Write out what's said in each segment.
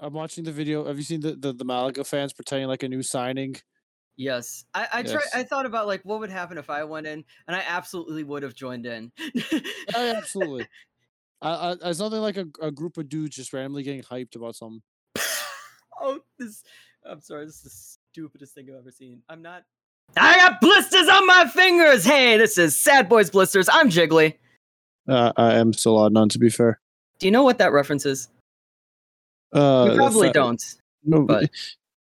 I'm watching the video. Have you seen the, the, the Malaga fans pretending like a new signing? Yes, I I tried. I thought about like what would happen if I went in, and I absolutely would have joined in. Oh, yeah, absolutely. I, I, there's nothing like a, a group of dudes just randomly getting hyped about something. oh, this. I'm sorry. This is the stupidest thing I've ever seen. I'm not. I got blisters on my fingers. Hey, this is Sad Boys Blisters. I'm Jiggly. Uh, I am still odd none, to be fair. Do you know what that reference is? Uh, you probably fa- don't. No, but-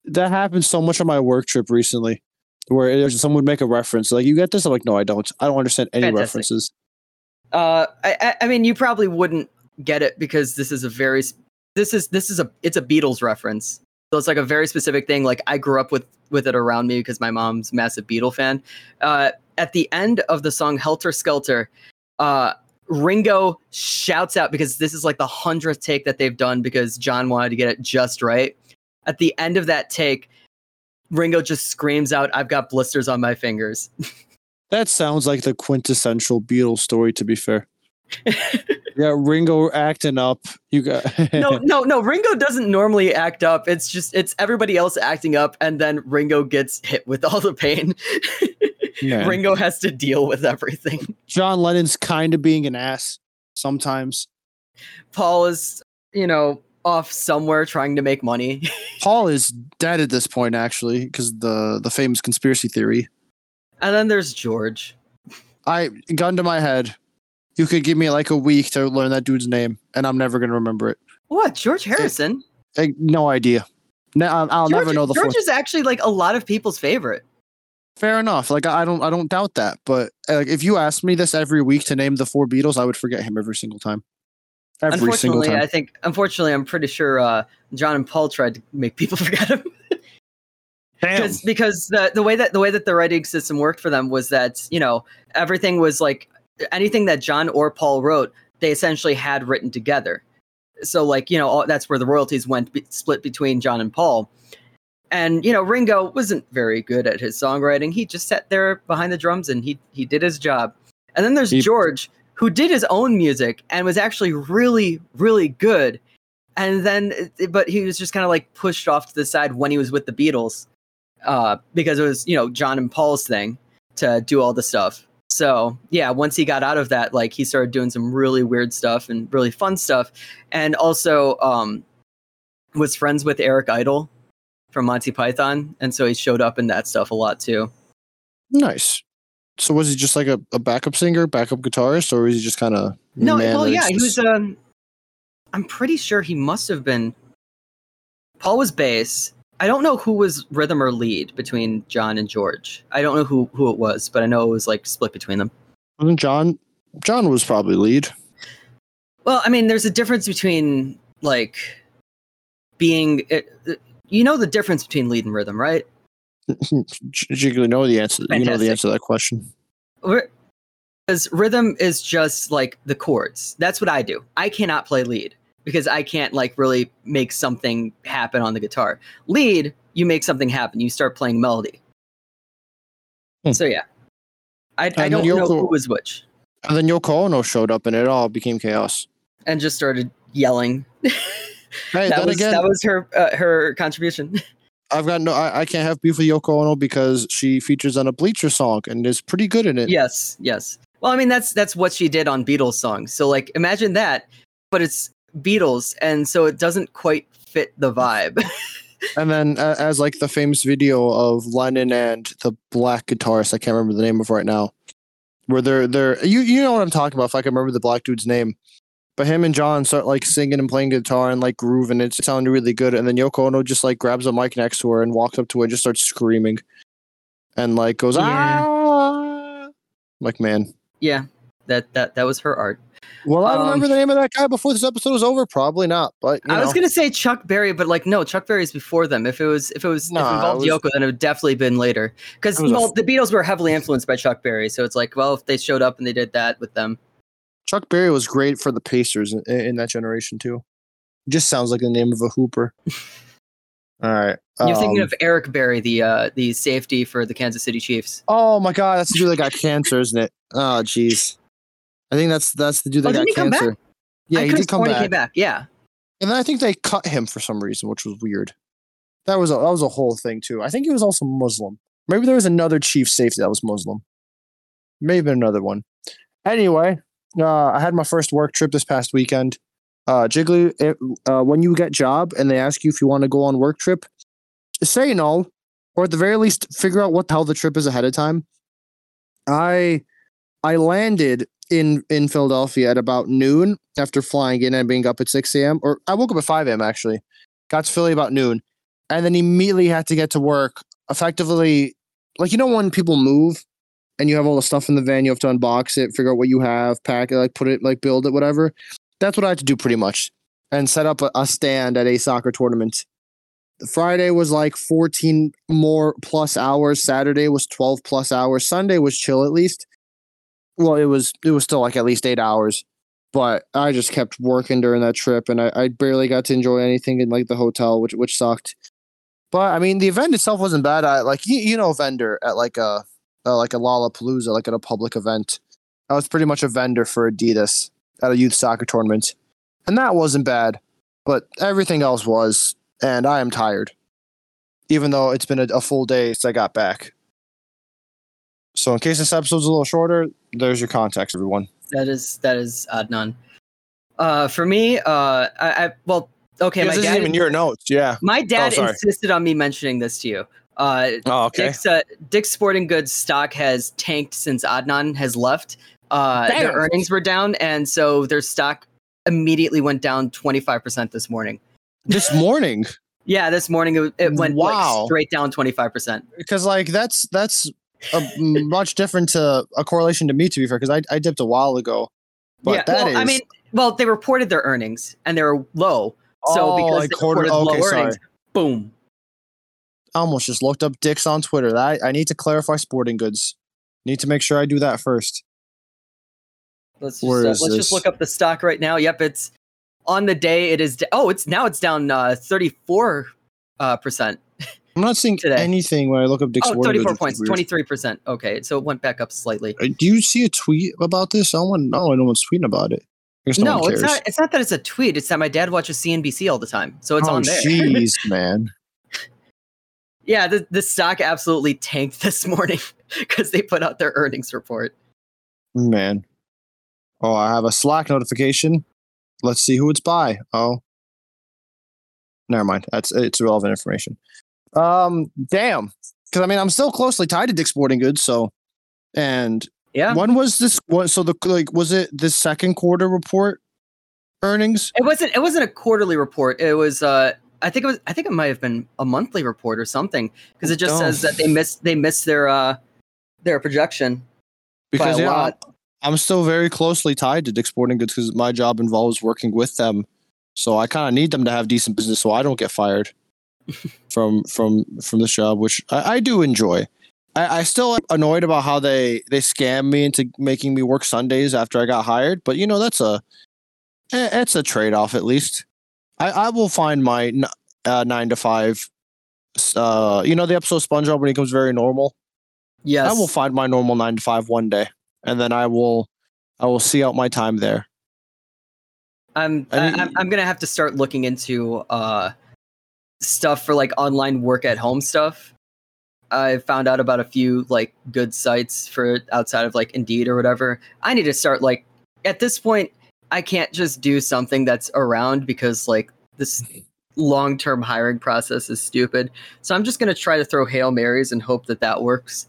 that happened so much on my work trip recently, where someone would make a reference like, "You get this?" I'm like, "No, I don't. I don't understand any Fantastic. references." Uh, I, I, I mean, you probably wouldn't get it because this is a very, this is this is a it's a Beatles reference. So it's like a very specific thing. Like I grew up with with it around me because my mom's massive Beatle fan. Uh, at the end of the song Helter Skelter, uh, Ringo shouts out because this is like the hundredth take that they've done because John wanted to get it just right. At the end of that take, Ringo just screams out, "I've got blisters on my fingers." That sounds like the quintessential Beatles story. To be fair, yeah, Ringo acting up. You got no, no, no. Ringo doesn't normally act up. It's just it's everybody else acting up, and then Ringo gets hit with all the pain. Man. Ringo has to deal with everything. John Lennon's kind of being an ass sometimes. Paul is, you know, off somewhere trying to make money. Paul is dead at this point, actually, because the the famous conspiracy theory. and then there's George. I gun to my head. You could give me like a week to learn that dude's name, and I'm never gonna remember it. What? George Harrison? I, no idea. No, I'll, I'll George, never know the George full. is actually like a lot of people's favorite. Fair enough. Like I don't, I don't doubt that. But uh, like, if you asked me this every week to name the four Beatles, I would forget him every single time. Every single time. I think unfortunately, I'm pretty sure uh, John and Paul tried to make people forget him. Because because the the way that the way that the writing system worked for them was that you know everything was like anything that John or Paul wrote they essentially had written together. So like you know all, that's where the royalties went be, split between John and Paul. And you know Ringo wasn't very good at his songwriting. He just sat there behind the drums and he he did his job. And then there's He- George who did his own music and was actually really really good. And then but he was just kind of like pushed off to the side when he was with the Beatles uh, because it was you know John and Paul's thing to do all the stuff. So yeah, once he got out of that, like he started doing some really weird stuff and really fun stuff, and also um, was friends with Eric Idle from Monty Python, and so he showed up in that stuff a lot too. nice. So was he just like a, a backup singer, backup guitarist, or was he just kind of No, well, yeah, he was. Um, I'm pretty sure he must have been. Paul was bass. I don't know who was rhythm or lead between John and George. I don't know who who it was, but I know it was like split between them. Wasn't John? John was probably lead. Well, I mean, there's a difference between like being. It- you know the difference between lead and rhythm, right? you know the answer. You know the answer to that question. Because rhythm is just like the chords. That's what I do. I cannot play lead because I can't like really make something happen on the guitar. Lead, you make something happen. You start playing melody. Hmm. So yeah, I, I don't know who was which, And then Yoko Ono showed up, and it all became chaos. and just started yelling. Hey, that was again, that was her uh, her contribution. I've got no. I, I can't have beef with Yoko Ono because she features on a Bleacher song and is pretty good in it. Yes, yes. Well, I mean that's that's what she did on Beatles songs. So like imagine that, but it's Beatles and so it doesn't quite fit the vibe. And then uh, as like the famous video of Lennon and the black guitarist, I can't remember the name of right now, where they're they're you you know what I'm talking about. If I can remember the black dude's name, but him and John start like singing and playing guitar and like grooving. and it sounded really good. And then Yoko Ono just like grabs a mic next to her and walks up to her, and just starts screaming, and like goes Yeah. ah, like man. yeah. That that that was her art. Well, I Um, remember the name of that guy before this episode was over. Probably not, but you I was gonna say Chuck Berry, but like no, Chuck Berry's before them. If it was if it was if Nah, it involved it was- Yoko, then it would definitely been later. Because It was a well, f- the Beatles were heavily influenced by Chuck Berry, so it's like, well, if they showed up and they did that with them, Chuck Berry was great for the Pacers in, in that generation too. Just sounds like the name of a hooper. All right. you're thinking um, of Eric Berry, the uh the safety for the Kansas City Chiefs. Oh my god, that's the dude that got cancer, isn't it? Oh jeez. I think that's that's the dude Oh, that he got cancer. Yeah, I he did come back. He came back. Yeah. And then I think they cut him for some reason, which was weird. That was a that was a whole thing too. I think he was also Muslim. Maybe there was another chief safety that was Muslim. Maybe another one. Anyway, uh, I had my first work trip this past weekend. Uh, Jiggly, it, uh, when you get job and they ask you if you want to go on work trip, say no, or at the very least, figure out what the hell the trip is ahead of time. I I landed in in Philadelphia at about noon after flying in and being up at six a.m. Or I woke up at five a.m. actually. Got to Philly about noon, and then immediately had to get to work. Effectively, like you know when people move and you have all the stuff in the van, you have to unbox it, figure out what you have, pack it, like put it, like build it, whatever. That's what I had to do pretty much, and set up a, a stand at a soccer tournament. Friday was like 14 more plus hours. Saturday was 12 plus hours. Sunday was chill at least. Well, it was it was still like at least eight hours, but I just kept working during that trip, and I, I barely got to enjoy anything in like the hotel, which which sucked. But I mean, the event itself wasn't bad. I like you, you know, vendor at like a uh, like a Lollapalooza, like at a public event. I was pretty much a vendor for Adidas at a youth soccer tournament, and that wasn't bad. But everything else was, and I am tired, even though it's been a, a full day since I got back. So, in case this episode's a little shorter, there's your context, everyone. That is that is Adnan. Uh, for me, uh, I, I well, okay, Yeah, my this dad. isn't even your notes. Yeah. My dad sorry. insisted on me mentioning this to you. Uh, Oh, okay. Dick's, uh, Dick's Sporting Goods stock has tanked since Adnan has left. Uh, their earnings were down, and so their stock immediately went down 25% this morning. This morning, Yeah, this morning it, it went like, Wow. straight down 25%. because like that's that's a much different to a correlation to me. To be fair, because I, I dipped a while ago. But yeah, that well, I mean, well, they reported their earnings and they were low. So Oh, because like they quarter- reported low sorry. earnings, boom. I almost just looked up dicks on Twitter. That I need to clarify sporting goods. Need to make sure I do that first. Let's just, uh, let's this? just look up the stock right now. Yep, it's on the day. It is. Oh, it's now it's down uh, 34 uh, percent. I'm not seeing Today. anything when I look up Dick's Oh, 34 goods. points, 23 percent. Okay, so it went back up slightly. Uh, Do you see a tweet about this? I want. No, no one's tweeting about it. No, No, it's not. It's not that it's a tweet. It's that my dad watches CNBC all the time, so it's oh, on there. Jeez, man. Yeah, the, the stock absolutely tanked this morning because they put out their earnings report. Man. Oh, I have a Slack notification. Let's see who it's by. Oh. Never mind. That's it's relevant information. Um, damn. Because I mean, I'm still closely tied to Dick's Sporting Goods. So, and Yeah, when was this? What? So the like, was it the second quarter report earnings? it wasn't. It wasn't a quarterly report. It was. uh I think it was. I think it might have been a monthly report or something because it just says that they missed. They missed their uh their projection. Because a yeah, lot. I'm still very closely tied to Dick's Sporting Goods because my job involves working with them. So I kind of need them to have decent business so I don't get fired from from from this job, which I, I do enjoy. I, I still am annoyed about how they they scam me into making me work Sundays after I got hired, but you know that's a eh, it's a trade off at least. I, I will find my uh, nine to five. Uh, you know the episode of SpongeBob when he becomes very normal. Yes, I will find my normal nine to five one day, and then I will, I will see out my time there. I'm I mean- I'm, I'm gonna have to start looking into uh stuff for like online work at home stuff. I found out about a few like good sites for outside of like Indeed or whatever. I need to start like at this point I can't just do something that's around because like this long-term hiring process is stupid. So I'm just going to try to throw Hail Marys and hope that that works.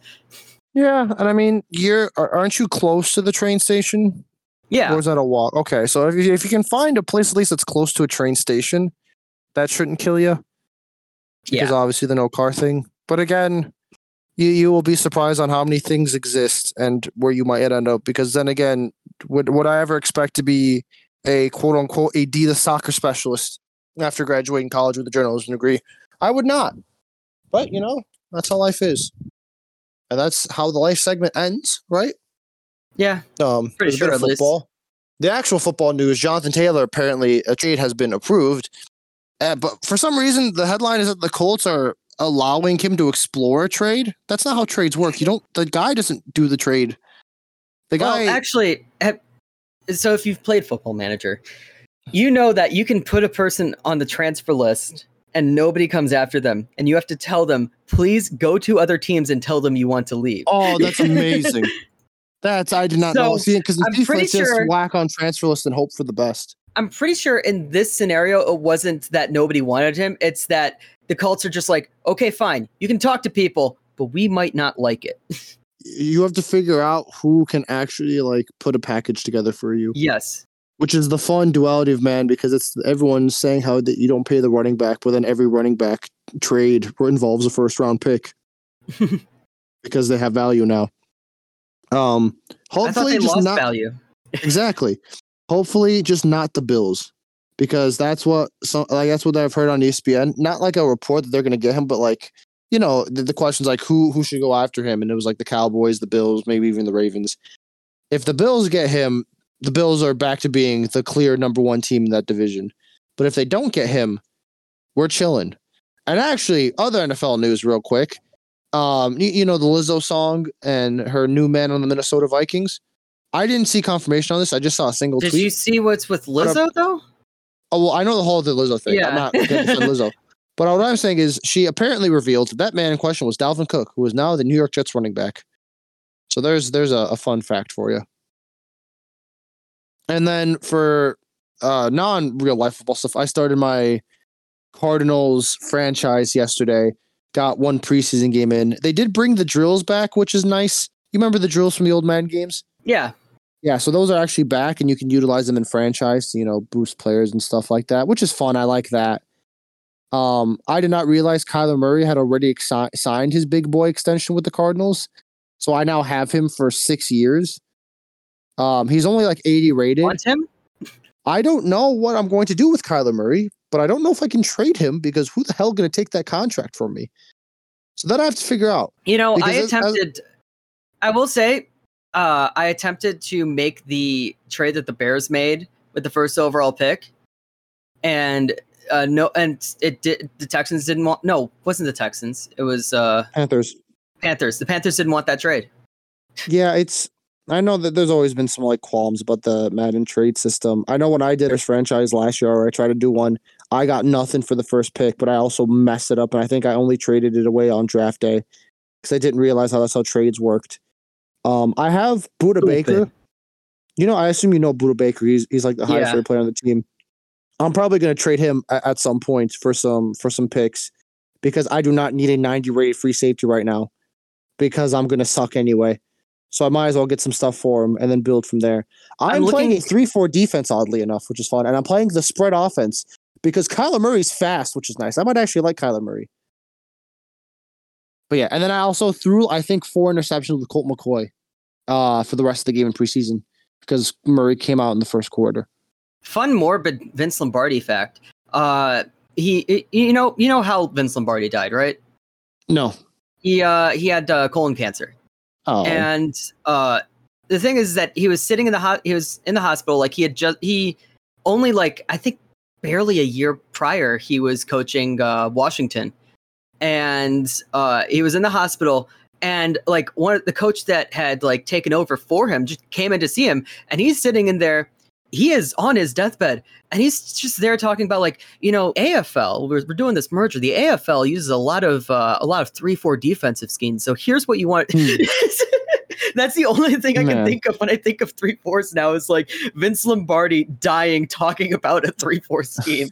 Yeah, and I mean, you're aren't you close to the train station, Yeah. or is that a walk? Okay, so if you, if you can find a place at least that's close to a train station, that shouldn't kill you. Yeah. Because obviously the no car thing. But again, you you will be surprised on how many things exist and where you might end up. Because then again, would would I ever expect to be a quote unquote Adidas soccer specialist after graduating college with a journalism degree? I would not. But you know, that's how life is. And that's how the life segment ends, right? Yeah. Um, Pretty there's a bit sure, football. The actual football news: Jonathan Taylor apparently a trade has been approved, uh, but for some reason the headline is that the Colts are allowing him to explore a trade. That's not how trades work. You don't. The guy doesn't do the trade. The Well, actually, so if you've played Football Manager, you know that you can put a person on the transfer list and nobody comes after them, and you have to tell them, please go to other teams and tell them you want to leave. Oh, that's amazing. that's I did not So, know. See, because the I'm defense just sure- whack on transfer list and hope for the best. I'm pretty sure in this scenario, it wasn't that nobody wanted him. It's that the Colts are just like, okay, fine, you can talk to people, but we might not like it. You have to figure out who can actually like put a package together for you, yes. which is the fun duality of man because it's everyone's saying how that you don't pay the running back, but then every running back trade involves a first round pick because they have value now. Um, hopefully they just lost not value. exactly. Hopefully, just not the Bills, because that's what some like that's what I've heard on ESPN. Not like a report that they're going to get him, but like you know the, the questions like who who should go after him, and it was like the Cowboys, the Bills, maybe even the Ravens. If the Bills get him, the Bills are back to being the clear number one team in that division. But if they don't get him, we're chilling. And actually, other NFL news, real quick. Um, you, you know the Lizzo song and her new man on the Minnesota Vikings. I didn't see confirmation on this. I just saw a single Did tweet. you see what's with Lizzo though? Oh well, I know the whole of the Lizzo thing. Yeah. I'm not going to defend Lizzo. But what I'm saying is, she apparently revealed that that man in question was Dalvin Cook, who is now the New York Jets running back. So there's there's a, a fun fact for you. And then for uh, non real life football stuff, I started my Cardinals franchise yesterday. Got one preseason game in. They did bring the drills back, which is nice. You remember the drills from the old man games? Yeah. Yeah, so those are actually back, and you can utilize them in franchise you know boost players and stuff like that, which is fun. I like that. Um, I did not realize Kyler Murray had already signed his big boy extension with the Cardinals, so I now have him for six years. Um, he's only like eighty rated. Want him? I don't know what I'm going to do with Kyler Murray, but I don't know if I can trade him because who the hell going to take that contract from me? So that I have to figure out. You know, I Because as- as- attempted. I will say, uh, I attempted to make the trade that the Bears made with the first overall pick, and uh, no, and it did. The Texans didn't want. No, wasn't the Texans. It was uh, Panthers. Panthers. The Panthers didn't want that trade. Yeah, it's. I know that there's always been some like qualms about the Madden trade system. I know when I did this franchise last year, or I tried to do one, I got nothing for the first pick, but I also messed it up, and I think I only traded it away on draft day because I didn't realize how that's how trades worked. Um, I have Budda Baker. You know, I assume you know Budda Baker. He's he's like the highest Yeah. rated player on the team. I'm probably going to trade him at, at some point for some for some picks because I do not need a 90 rated free safety right now because I'm going to suck anyway. So I might as well get some stuff for him and then build from there. I'm, I'm playing a 3 4 defense, oddly enough, which is fun. And I'm playing the spread offense because Kyler Murray's fast, which is nice. I might actually like Kyler Murray. But yeah, and then I also threw, I think, four interceptions with Colt McCoy uh, for the rest of the game in preseason because Murray came out in the first quarter. Fun morbid Vince Lombardi fact. Uh, he, you know, you know how Vince Lombardi died, right? No. He uh, he had uh, colon cancer. Oh. and uh the thing is that he was sitting in the ho- he was in the hospital like he had just he only like i think barely a year prior he was coaching uh washington and uh he was in the hospital and like one of the coach that had like taken over for him just came in to see him and he's sitting in there he is on his deathbed and he's just there talking about like you know afl we're, we're doing this merger the afl uses a lot of uh, a lot of 3-4 defensive schemes so here's what you want Hmm. that's the only thing i can Man. think of when i think of 3-4s now is like vince lombardi dying talking about a 3-4 scheme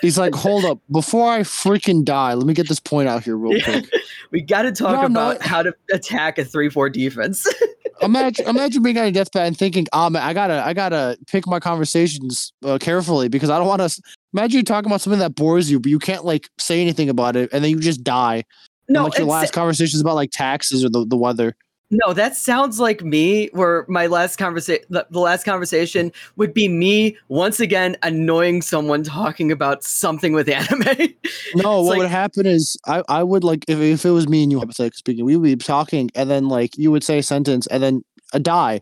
He's like, hold up. Before I freaking die, let me get this point out here real quick. we got to talk No, about how to attack a 3-4 defense imagine imagine being on a deathbed and thinking, "Ah, man, I gotta I gotta pick my conversations uh, carefully because I don't want to." Imagine you talking about something that bores you, but you can't like say anything about it, and then you just die. no and, like your last conversation is about like taxes or the, the weather. No, that sounds like me. Where my last conversation, the, the last conversation would be me once again annoying someone talking about something with anime. No, what like- would happen is I, I would like if, if it was me and you hypothetically speaking, we would be talking and then like you would say a sentence and then a die.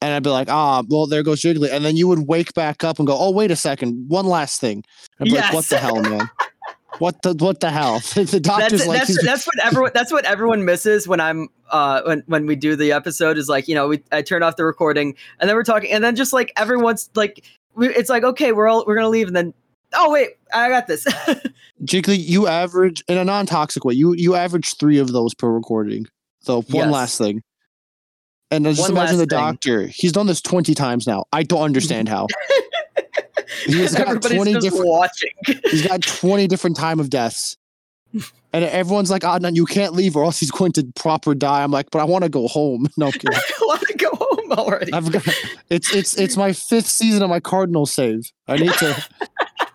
And I'd be like, ah, well, there goes Jiggly. And then you would wake back up and go, oh, wait a second, one last thing. Be like, what the hell, man? What the what the hell? the doctor's that's like, that's, that's what everyone that's what everyone misses when I'm uh when when we do the episode is like you know we I turn off the recording and then we're talking and then just like everyone's like we, it's like okay, we're all we're gonna leave, and then oh wait, I got this. Jiggly, you average in a non-toxic way. You you average three of those per recording. So one Yes. last thing. And then just One imagine the thing. doctor. He's done this twenty times now. I don't understand how. He's got Everybody's 20 just different- watching. He's got twenty different time of deaths. And everyone's like, "Oh no, you can't leave, or else he's going to proper die." I'm like, "But I want to go home." No, I'm kidding. I want to go home already. I've got it's it's it's my fifth season of my Cardinal save. I need to.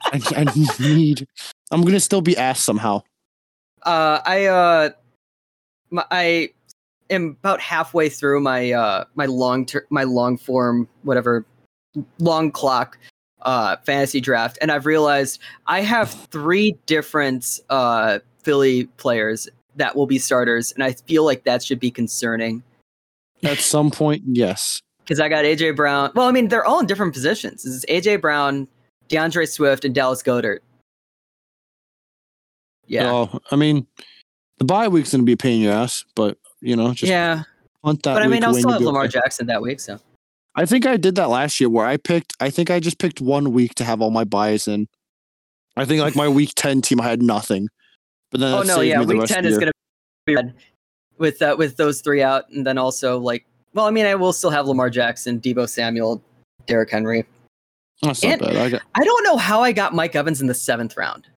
I, I need. I'm gonna still be asked somehow. uh i uh my, i am about halfway through my uh my long ter- my long form whatever long clock uh fantasy draft and i've realized i have three different uh philly players that will be starters and i feel like that should be concerning At some point, yes. because i got aj brown well i mean they're all in different positions this is aj brown d'andre swift and dallas goedert yeah Oh, I mean, the bye week's gonna be a pain in your ass, but you know, just yeah punt that. but i mean i'll still have lamar okay. jackson that week so I think I did that last year where I picked. I think I just picked one week to have all my buys in. I think like my week ten team, I had nothing. But then Oh no, yeah, week ten is gonna be red with uh, with those three out, and then also like, well, I mean, I will still have Lamar Jackson, Deebo Samuel, Derrick Henry. That's not bad. I got, I don't know how I got Mike Evans in the seventh round.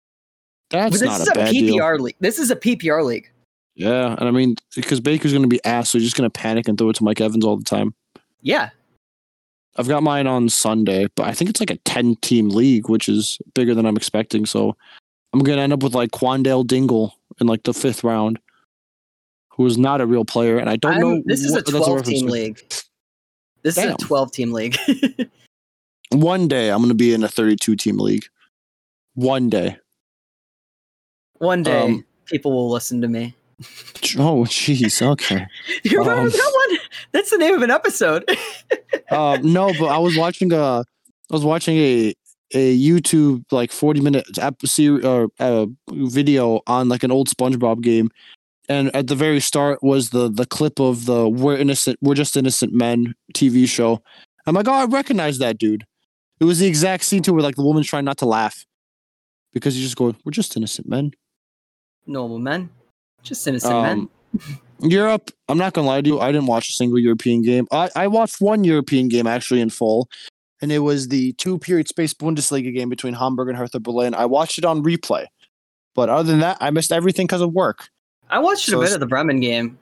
that's this not is a bad PPR deal. league. This is a PPR league. Yeah, and I mean because Baker's gonna be ass, so he's just gonna panic and throw it to Mike Evans all the time. Yeah, I've got mine on Sunday, but I think it's like a 10 team league, which is bigger than I'm expecting. So I'm going to end up with like Quandale Dingle in like the fifth round, who is not a real player. And I don't I'm- know. this is a what- that's twelve team reference league. This is a twelve team league. One day I'm going to be in a 32 team league. One day. One day, Um, people will listen to me. Oh, jeez. Okay. You remember um, that one? That's the name of an episode. um, no, but I was watching a, I was watching a, a YouTube like 40 minute ep- ser- or uh, video on like an old SpongeBob game. And at the very start was the the clip of the "We're innocent, we're just innocent men" TV show. I'm like, oh, I recognize that dude. It was the exact scene too, where like the woman's trying not to laugh because he's just going, "We're just innocent men." Normal men, just innocent men. Um, Europe, I'm not gonna lie to you, I didn't watch a single European game. I, I watched one European game actually in full, and it was the two period space Bundesliga game between Hamburg and Hertha Berlin. I watched it on replay, but other than that, I missed everything because of work. I watched so a bit of the Bremen game.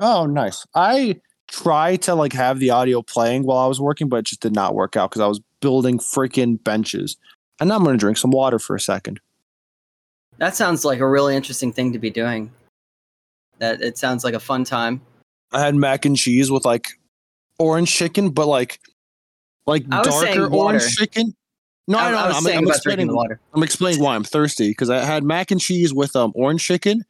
Oh, nice. I tried to like have the audio playing while I was working, but it just did not work out because I was building freaking benches. And now I'm gonna drink some water for a second. That sounds like a really interesting thing to be doing. That it sounds like a fun time. I had mac and cheese with like orange chicken, but like like I was saying darker orange chicken. No, I, know. I was I'm, saying I'm about explaining. water. I'm explaining why I'm thirsty because I had mac and cheese with um orange chicken,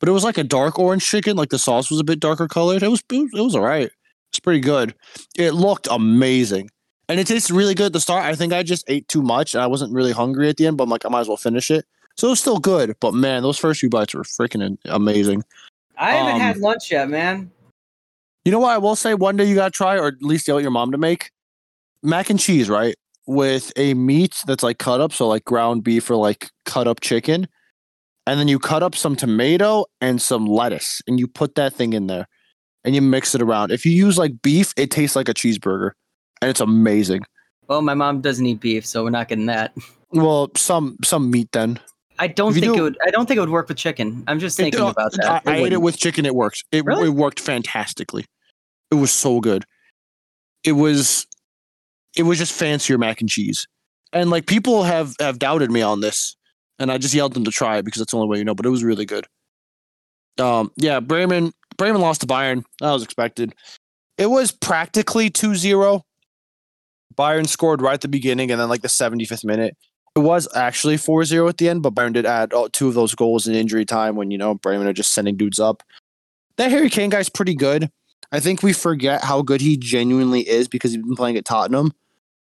but it was like a dark orange chicken. Like the sauce was a bit darker colored. It was it was, it was alright. It's pretty good. It looked amazing, and it tasted really good at the start. I think I just ate too much, and I wasn't really hungry at the end. But I'm like, I might as well finish it. So it was still good, but man, those first few bites were freaking amazing. I haven't Um, had lunch yet, man. You know what I will say? One day you gotta try, or at least yell at your mom to make mac and cheese, right? With a meat that's like cut up, so like ground beef or like cut up chicken, and then you cut up some tomato and some lettuce, and you put that thing in there, and you mix it around. If you use like beef, it tastes like a cheeseburger, and it's amazing. Well, my mom doesn't eat beef, so we're not getting that. Well, some some meat then. I don't think do- it would. I don't think it would work with chicken. I'm just thinking uh, about that. I, I ate it with chicken. It worked. It, Really? it worked fantastically. It was so good. It was, it was just fancier mac and cheese. And like people have have doubted me on this, and I just yelled them to try it because that's the only way you know. But it was really good. Um, yeah, Bremen Bremen lost to Bayern. That was expected. It was practically 2-0. Bayern scored right at the beginning, and then like the 75th minute. It was actually 4-0 at the end, but Bayern did add uh, two of those goals in injury time when, you know, Bremen are just sending dudes up. That Harry Kane guy's pretty good. I think we forget how good he genuinely is because he's been playing at Tottenham.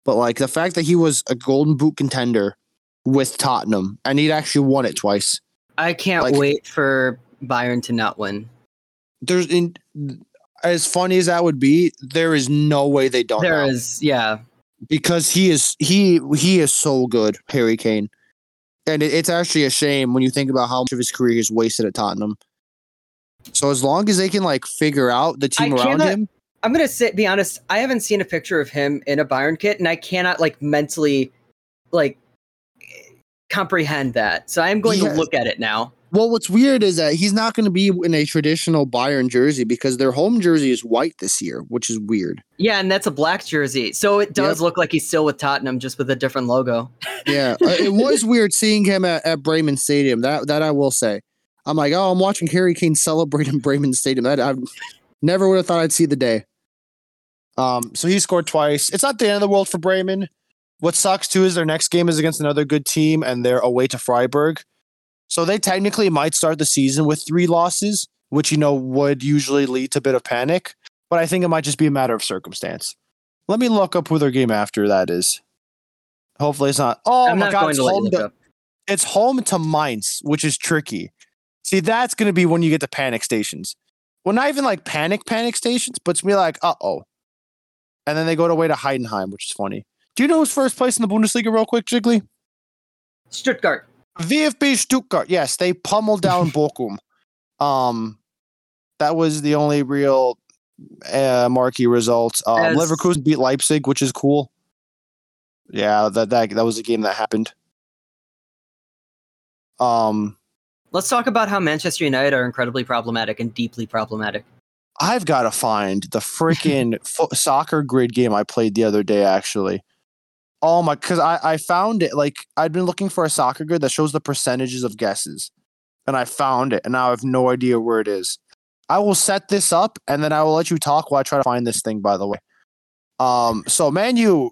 But like the fact that he was a golden boot contender with Tottenham and he'd actually won it twice. I can't like- wait for Bayern to not win. There's in as funny as that would be, there is no way they don't. There now. is, yeah. Because he is he he is so good, Harry Kane, and it, it's actually a shame when you think about how much of his career is wasted at Tottenham. So as long as they can like figure out the team I around cannot- him, I'm gonna say, be honest. I haven't seen a picture of him in a Bayern kit, and I cannot like mentally, like, comprehend that. So I'm going to look at it now. well, what's weird is that he's not going to be in a traditional Bayern jersey because their home jersey is white this year, which is weird. Yeah, and that's a black jersey, so it does look like he's still with Tottenham, just with a different logo. Yeah, uh, it was weird seeing him at, at Bremen Stadium. That that I will say. I'm like, oh, I'm watching Harry Kane celebrate in Bremen Stadium. That I never would have thought I'd see the day. Um, so he scored twice. It's not the end of the world for Bremen. What sucks too is their next game is against another good team, and they're away to Freiburg. So they technically might start the season with three losses, which you know would usually lead to a bit of panic. But I think it might just be a matter of circumstance. Let me look up who their game after that is. Hopefully it's not. Oh I'm my not god, it's to let you home to, it's home to Mainz, which is tricky. See, that's going to be when you get to panic stations. Well, not even like panic panic stations, but it's me like, uh oh. And then they go away to Heidenheim, which is funny. Do you know who's first place in the Bundesliga, real quick, Jiggly? Stuttgart. VfB Stuttgart. Yes, they pummeled down Bochum. Um, that was the only real uh, marquee result. Um, As- Leverkusen beat Leipzig, which is cool. Yeah, that that that was a game that happened. Um, Let's talk about how Manchester United are incredibly problematic and deeply problematic. I've got to find the freaking fo- soccer grid game I played the other day. Actually, oh my, because I I found it. Like I'd been looking for a soccer grid that shows the percentages of guesses, and I found it, and now I have no idea where it is. I will set this up, and then I will let you talk while I try to find this thing. By the way, um, so man, you,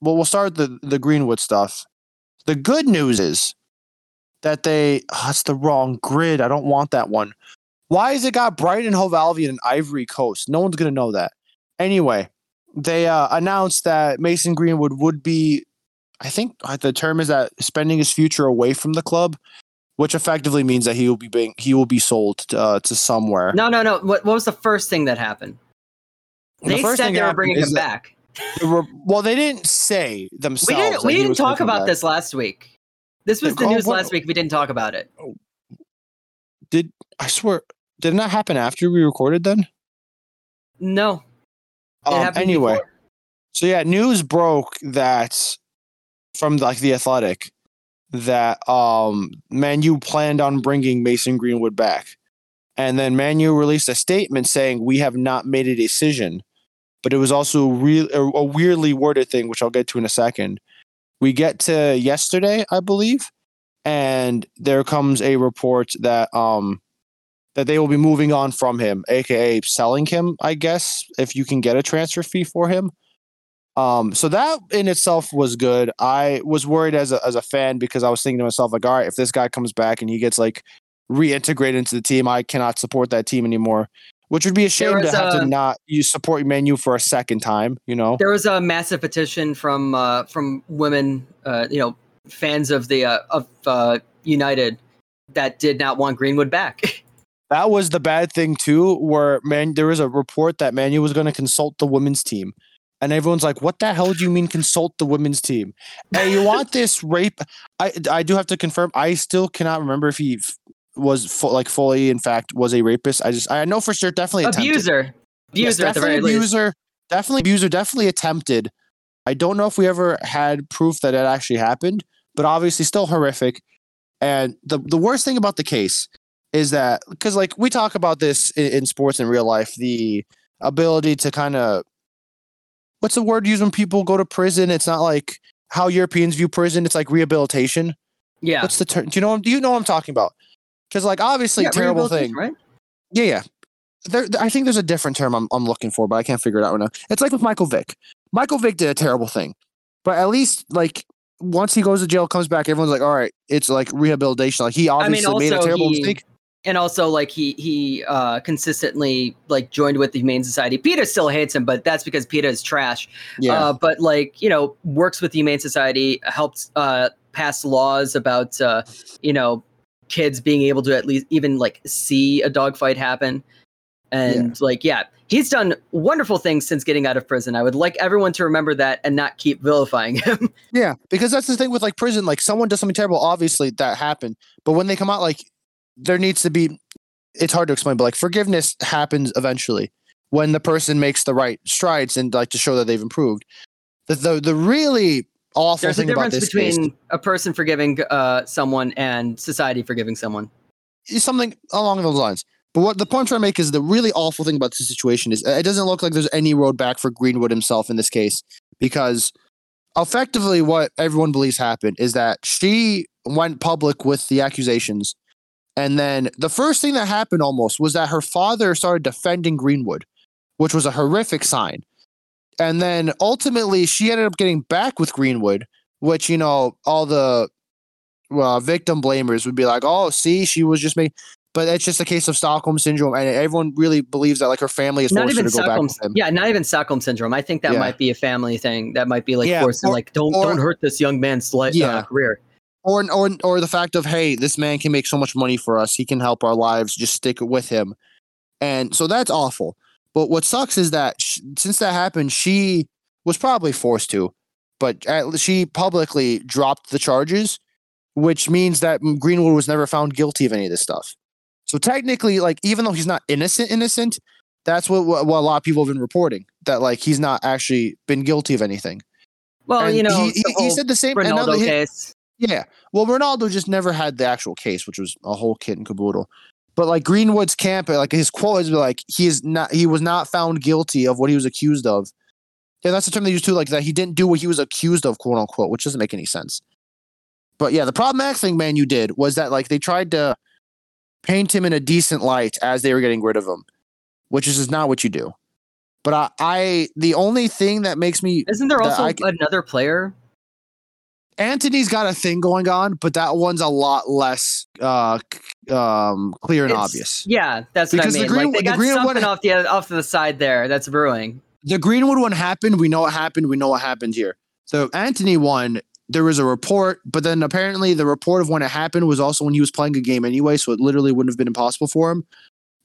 well, we'll start the the Greenwood stuff. The good news is that they, oh, it's the wrong grid. I don't want that one. Why has it got Brighton, Hove Albion, and Ivory Coast? No one's gonna know that. Anyway, they uh, announced that Mason Greenwood would be, I think uh, the term is that spending his future away from the club, which effectively means that he will be being he will be sold uh, to somewhere. No, no, no. What, what was the first thing that happened? The They first said thing they were bringing him back. they were- well, they didn't say themselves. We didn't. that We didn't talk about back. this last week. This was the oh, news what- last week. We didn't talk about it. Did I swear? Did it not happen after we recorded? Then No. Um, anyway. before. So yeah, news broke that from like the Athletic that um Man U planned on bringing Mason Greenwood back, and then Man U released a statement saying we have not made a decision, but it was also real a, a weirdly worded thing, which I'll get to in a second. We get to yesterday, I believe, and there comes a report that um that they will be moving on from him, aka selling him, I guess, if you can get a transfer fee for him. Um, so that in itself was good. I was worried as a as a fan because I was thinking to myself, like, all right, if this guy comes back and he gets like reintegrated into the team, I cannot support that team anymore. Which would be a shame to have to not you support Man U for a second time, you know. There was a massive petition from uh, from women, uh, you know, fans of the uh, of uh, United that did not want Greenwood back. That was the bad thing too, where man there was a report that Man U was going to consult the women's team. And everyone's like, "What the hell do you mean consult the women's team?" And you want this rape? I I do have to confirm. I still cannot remember if he f- was like fully, in fact, was a rapist. I just I know for sure, definitely attempted. abuser, Yes, abuser very definitely least. abuser, definitely abuser, definitely attempted. I don't know if we ever had proof that it actually happened, but obviously still horrific. And the the worst thing about the case is that because like we talk about this in, in sports in real life, the ability to kind of what's the word used when people go to prison? It's not like how Europeans view prison. It's like rehabilitation. Yeah, What's the term? Do you know? Do you know what I'm talking about? Because like obviously yeah, terrible thing. right? Yeah, yeah. There, I think there's a different term I'm, I'm looking for, but I can't figure it out right now. It's like with Michael Vick. Michael Vick did a terrible thing, but at least like once he goes to jail, comes back, everyone's like, all right, it's like rehabilitation. Like he I mean, obviously made a terrible he- mistake. And also like he he uh consistently like joined with the humane society peter still hates him but that's because peter is trash Yeah, uh but like you know works with the humane society helped uh pass laws about uh you know kids being able to at least even like see a dog fight happen And like, yeah, he's done wonderful things since getting out of prison. I would like everyone to remember that and not keep vilifying him. Yeah, because that's the thing with like prison. Like someone does something terrible, obviously that happened. But when they come out, like there needs to be. It's hard to explain, but like forgiveness happens eventually when the person makes the right strides and like to show that they've improved. The the, the really awful There's a thing about difference this case between a person forgiving uh, someone and society forgiving someone. something along those lines. But what the point I'm trying to make is the really awful thing about this situation is it doesn't look like there's any road back for Greenwood himself in this case because effectively what everyone believes happened is that she went public with the accusations and then the first thing that happened almost was that her father started defending Greenwood, which was a horrific sign. And then ultimately she ended up getting back with Greenwood, which you know all the well, victim blamers would be like, "Oh, see, she was just me." But it's just a case of Stockholm syndrome, and everyone really believes that like her family is Not even to go back Stockholm, yeah, not even Stockholm syndrome. I think that Yeah. might be a family thing. That might be like Yeah, forcing, or- like don't or- don't hurt this young man's li- Yeah. uh, career. Or, or or the fact of hey, this man can make so much money for us. He can help our lives. Just stick with him. And so that's awful. But what sucks is that sh- since that happened, she was probably forced to, but at, she publicly dropped the charges, which means that Greenwood was never found guilty of any of this stuff. So technically, like even though he's not innocent, innocent, that's what, what, what a lot of people have been reporting that like he's not actually been guilty of anything. Well, And you know, he, he, he said the same. and now Ronaldo case. Yeah. Well, Ronaldo just never had the actual case, which was a whole kit and caboodle. But like Greenwood's camp, like his quote is like he is not he was not found guilty of what he was accused of. Yeah, that's the term they use too, like that he didn't do what he was accused of, quote unquote, which doesn't make any sense. But yeah, the problematic thing, man, you did was that like they tried to paint him in a decent light as they were getting rid of him, which is just not what you do. But I, I the only thing that makes me Isn't there also I another player? Antony's got a thing going on, but that one's a lot less uh um clear and It's- obvious. Yeah, that's Because what the I mean. green- like they the got green one- off the off to the side there that's brewing. The Greenwood one happened. We know what happened. We know what happened here. So Antony one, there was a report, but then apparently the report of when it happened was also when he was playing a game anyway, so it literally wouldn't have been impossible for him.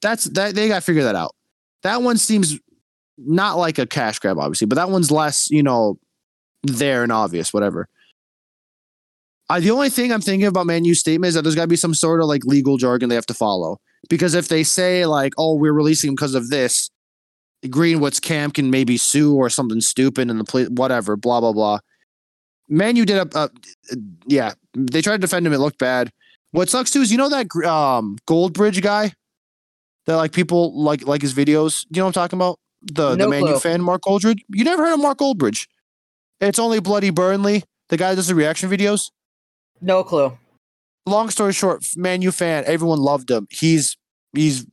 That's that they got to figure that out. That one seems not like a cash grab, obviously, but that one's less, you know, there and obvious, whatever. I, the only thing I'm thinking about Man U's statement is that there's got to be some sort of like legal jargon they have to follow. Because if they say like, "Oh, we're releasing him because of this," Greenwood's camp can maybe sue or something stupid and the play, whatever, blah blah blah. Man, you did a, uh, yeah. They tried to defend him. It looked bad. What sucks too is you know that um Goldbridge guy that like people like like his videos. You know what I'm talking about? The the No Man U fan Mark Goldbridge. You never heard of Mark Goldbridge? It's only Bloody Burnley. The guy that does the reaction videos. No clue. Long story short, Man U fan. Everyone loved him. He's he's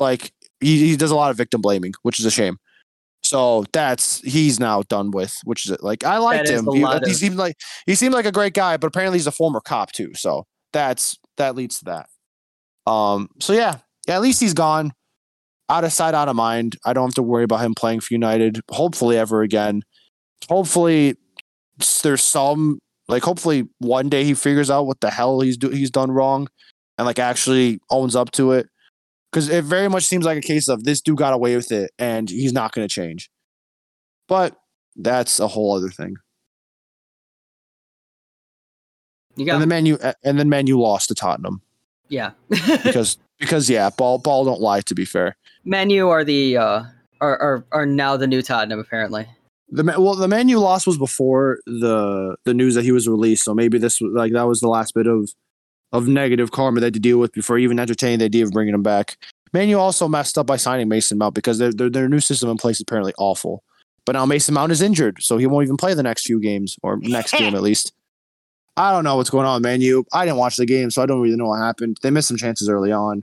like he, he does a lot of victim blaming, which is a shame. So that's he's now done with, which is like I liked him. a He, lot he seemed like he seemed like a great guy, but apparently he's a former cop too. So that's that leads to that. Um. So yeah, yeah. At least he's gone, out of sight, out of mind. I don't have to worry about him playing for United. Hopefully, ever again. Hopefully, there's some like. Hopefully, one day he figures out what the hell he's do he's done wrong, and like actually owns up to it because it very much seems like a case of this dude got away with it and he's not going to change. But that's a whole other thing. You got And then Man U and then Man U lost to Tottenham yeah. because because yeah, ball ball don't lie. To be fair, Man U are the uh are, are are now the new Tottenham apparently. The well the Man you lost was before the the news that he was released. So maybe this was like that was the last bit of of negative karma they had to deal with before even entertaining the idea of bringing him back. Man U also messed up by signing Mason Mount because their their, their new system in place is apparently awful. But now Mason Mount is injured, so he won't even play the next few games or next game at least. I don't know what's going on, Man U. I didn't watch the game, so I don't really know what happened. They missed some chances early on.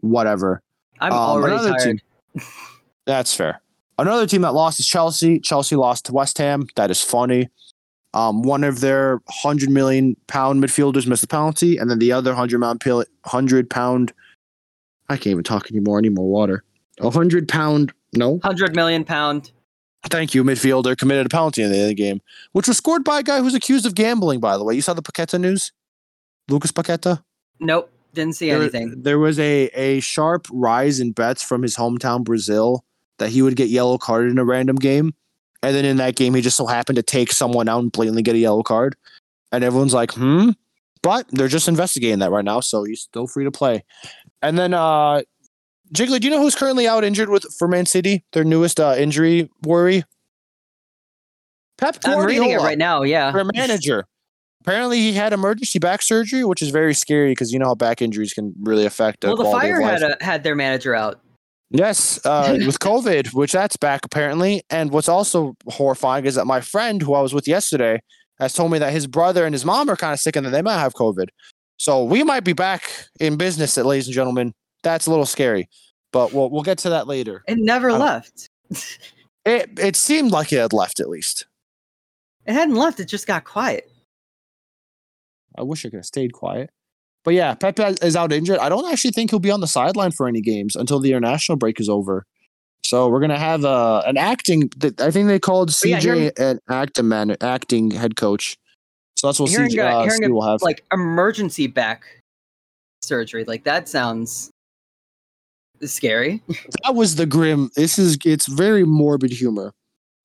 Whatever. I'm Um, already tired. team- That's fair. Another team that lost is Chelsea. Chelsea lost to West Ham. That is funny. Um, one of their hundred million pound midfielders missed a penalty, and then the other hundred pound hundred pound. I can't even talk anymore. I need more water. A hundred pound. No, Hundred million pound. thank you. Midfielder committed a penalty in the end of the game, which was scored by a guy who's accused of gambling. By the way, you saw the Paqueta news. Lucas Paqueta. Nope. Didn't see there, anything. there was a a sharp rise in bets from his hometown Brazil that he would get yellow carded in a random game, and then in that game he just so happened to take someone out and blatantly get a yellow card, and everyone's like, hmm. But they're just investigating that right now, so he's still free to play. And then uh Jiggly, do you know who's currently out injured with for Man City? Their newest uh, injury worry. Pep I'm reading it right now. Yeah. their manager. Apparently, he had emergency back surgery, which is very scary because you know how back injuries can really affect. Well, the fire had a, had their manager out. Yes, uh, with COVID, which that's back apparently. And what's also horrifying is that my friend who I was with yesterday has told me that his brother and his mom are kind of sick and that they might have COVID. So we might be back in business, ladies and gentlemen. That's a little scary, but we'll we'll get to that later. It never Uh, left. It it seemed like it had left at least. It hadn't left. It just got quiet. I wish I could have stayed quiet. But yeah, Pepe is out injured. I don't actually think he'll be on the sideline for any games until the international break is over. So we're gonna have uh, an acting. I think they called yeah, CJ hearing- an acting man, acting head coach. So that's what Hearing CJ a- uh, hearing a- will have. Like emergency back surgery. Like that sounds scary. that was the grim. This is it's very morbid humor.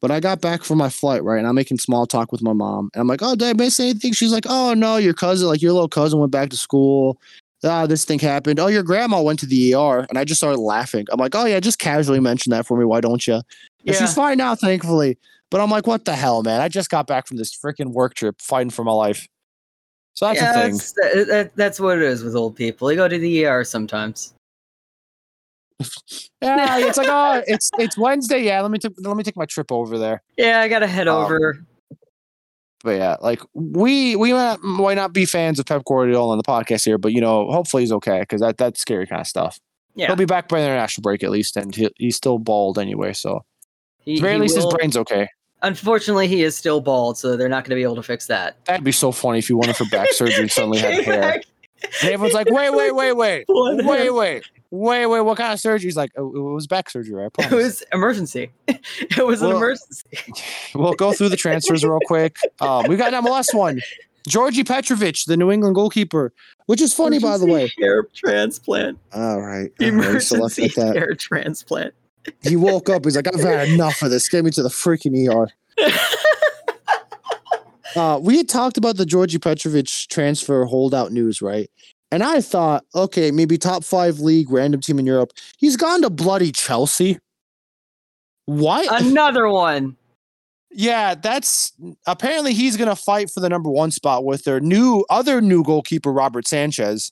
But I got back from my flight, right? And I'm making small talk with my mom. And I'm like, oh, did I miss anything? She's like, oh, no, your cousin, like your little cousin went back to school. Ah, this thing happened. Oh, your grandma went to the ER. And I just started laughing. I'm like, oh, yeah, just casually mention that for me. Why don't you? Yeah. she's fine now, thankfully. But I'm like, what the hell, man? I just got back from this freaking work trip fighting for my life. So that's yeah, the thing. that's, that, that- that's what it is with old people. They go to the ER sometimes. Yeah, it's like, oh, it's it's Wednesday. Yeah, let me take let me take my trip over there. Yeah, I gotta head Um, over. but yeah, like we we might, might not be fans of Pep Guardiola on the podcast here, but you know, hopefully he's okay because that that's scary kind of stuff. Yeah, He'll be back by the international break at least, and he, he's still bald anyway. So he, at very least, will- his brain's okay. Unfortunately, he is still bald, so they're not gonna be able to fix that. That'd be so funny if he went for back surgery and suddenly had hair. back. And everyone's like, wait, wait, wait, wait, wait, wait, wait, wait. What kind of surgery? He's like, oh, it was back surgery. I It was emergency. It was an emergency. we'll go through the transfers real quick. Um, we got an MLS one. Djordje Petrovic, the New England goalkeeper, which is funny, by the way. Hair transplant. All right. all right, so left Emergency like that. hair transplant. He woke up. He's like, I've had enough of this. Get me to the freaking ER. Uh, we had talked about the Djordje Petrovic transfer holdout news, right? And I thought, okay, maybe top five league, random team in Europe. He's gone to bloody Chelsea. What? Another one. yeah, that's apparently he's gonna fight for the number one spot with their new other new goalkeeper, Robert Sanchez,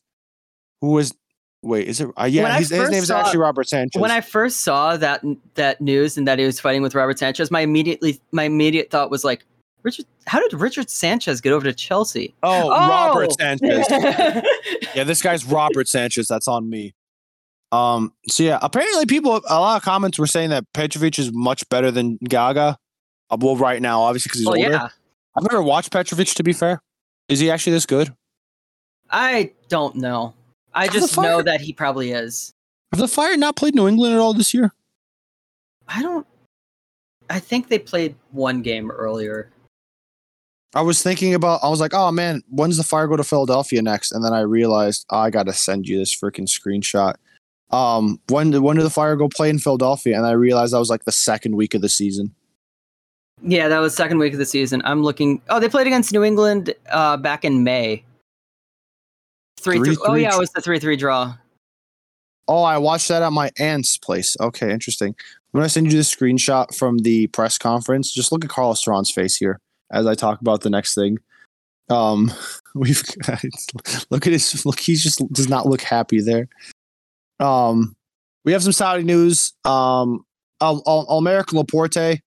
who was wait, is it? Uh, yeah, his name's saw- actually Robert Sanchez. When I first saw that that news and that he was fighting with Robert Sanchez, my immediately my immediate thought was like, Richard, how did Richard Sanchez get over to Chelsea? oh, Robert Sanchez. yeah, Yeah, this guy's Robert Sanchez. That's on me. Um. So yeah, apparently people, a lot of comments were saying that Petrovic is much better than Gaga. Uh, well, right now, obviously, because he's well, older. yeah. I've never watched Petrovic. To be fair, is he actually this good? I don't know. I How's the just know that he probably is. Have the Fire not played New England at all this year? I don't. I think they played one game earlier. I was thinking about. I was like, oh man, when's the Fire go to Philadelphia next? And then I realized oh, I got to send you this freaking screenshot. Um, when did when did the Fire go play in Philadelphia? And I realized that was like the second week of the season. Yeah, that was second week of the season. I'm looking. Oh, they played against New England uh, back in May. Three, three. Oh 3-3 yeah, it was the three three draw. Oh, I watched that at my aunt's place. Okay, interesting. When I send you the screenshot from the press conference, just look at Carlos Duran's face here as I talk about the next thing. Um, we've look at his look. He just does not look happy there. Um, we have some Saudi news. Um, Al- Al- Aymeric Laporte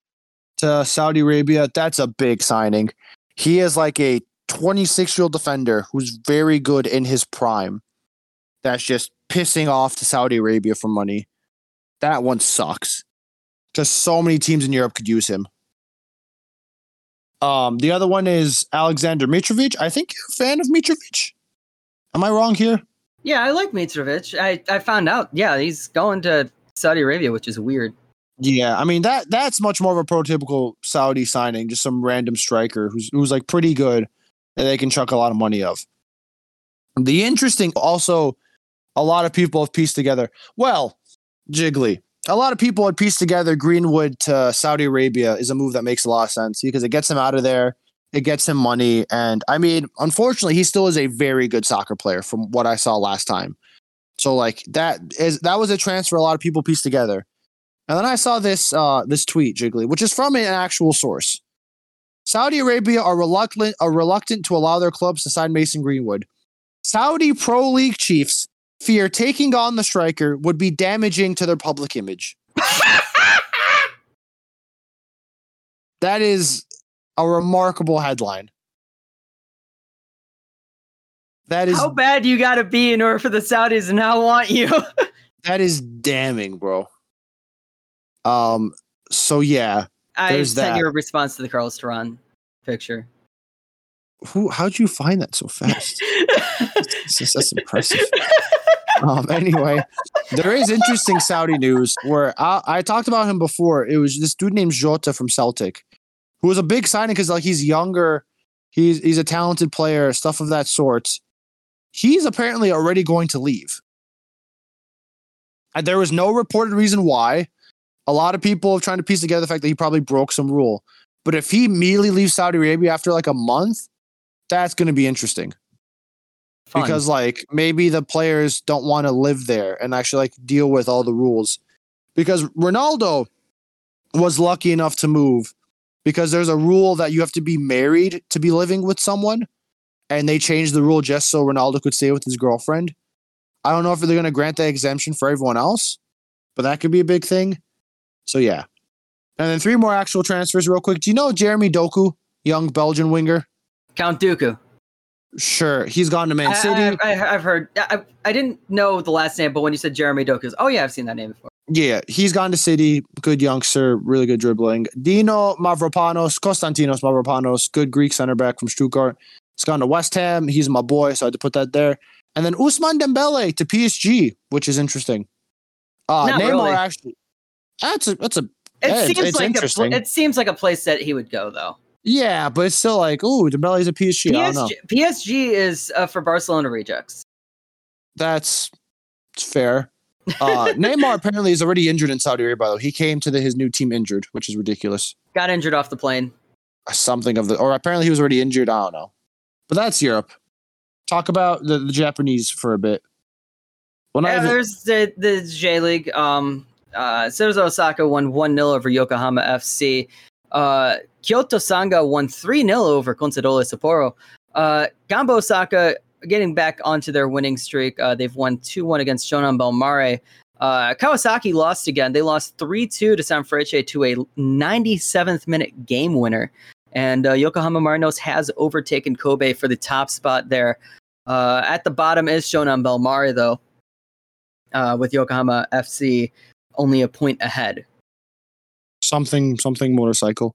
to Saudi Arabia. That's a big signing. He is like a 26 year old defender who's very good in his prime. That's just pissing off to Saudi Arabia for money. That one sucks. Just so many teams in Europe could use him. Um, the other one is Alexander Mitrovic. I think you're a fan of Mitrovic. Am I wrong here? Yeah, I like Mitrovic. I I found out. Yeah, he's going to Saudi Arabia, which is weird. Yeah, I mean that that's much more of a prototypical Saudi signing, just some random striker who's who's like pretty good and they can chuck a lot of money of. The interesting also, a lot of people have pieced together. Well, Jiggly, a lot of people had pieced together Greenwood to Saudi Arabia is a move that makes a lot of sense because it gets him out of there, it gets him money, and I mean, unfortunately, he still is a very good soccer player from what I saw last time. So like that is that was a transfer a lot of people pieced together. And then I saw this uh this tweet, Jiggly, which is from an actual source. Saudi Arabia are reluctant are reluctant to allow their clubs to sign Mason Greenwood. Saudi Pro League chiefs fear taking on the striker would be damaging to their public image. that is a remarkable headline. That is How bad you got to be in order for the Saudis to not want you? that is damning, bro. Um. So yeah, I sent that. your response to the Carlos Duran picture. Who? How'd you find that so fast? that's, that's impressive. Um. Anyway, there is interesting Saudi news where I, I talked about him before. It was this dude named Jota from Celtic, who was a big signing because like he's younger, he's he's a talented player, stuff of that sort. He's apparently already going to leave. And there was no reported reason why. A lot of people have trying to piece together the fact that he probably broke some rule. But if he immediately leaves Saudi Arabia after like a month, that's going to be interesting Fun. because like maybe the players don't want to live there and actually like deal with all the rules. Because Ronaldo was lucky enough to move because there's a rule that you have to be married to be living with someone and they changed the rule just so Ronaldo could stay with his girlfriend. I don't know if they're going to grant that exemption for everyone else, but that could be a big thing. So yeah. And then three more actual transfers real quick. Do you know Jeremy Doku, young Belgian winger? Count Dooku. Sure, he's gone to Man I, City. I, have heard. I, I didn't know the last name, but when you said Jeremy Doku, oh yeah, I've seen that name before. Yeah, he's gone to City. Good youngster, really good dribbling. Dino Mavropanos, Konstantinos Mavropanos, good Greek center back from Stuttgart. He's gone to West Ham. He's my boy, so I had to put that there. And then Ousmane Dembele to PSG, which is interesting. Uh, Not Neymar really. actually. That's a that's a It Yeah, seems it's like a, it seems like a place that he would go though. Yeah, but it's still like, ooh, Dembele's a PSG. I don't know. PSG, PSG is uh, for Barcelona rejects. That's fair. Uh, Neymar apparently is already injured in Saudi Arabia. Though he came to the, his new team injured, which is ridiculous. Got injured off the plane. something of the or apparently he was already injured. I don't know. But that's Europe. Talk about the, the Japanese for a bit. When Yeah, I there's the the J League. Um, uh, Cerezo Osaka won one 0 over Yokohama FC. Uh, Kyoto Sanga won three 0 over Consadole Sapporo. Uh, Gamba Osaka getting back onto their winning streak. Uh, they've won two one against Shonan Bellmare. Uh, Kawasaki lost again. They lost 3 2 to Sanfrecce to a 97th minute game winner. And uh, Yokohama Marinos has overtaken Kobe for the top spot there. Uh, at the bottom is Shonan Bellmare, though, uh, with Yokohama FC only a point ahead. Something something motorcycle.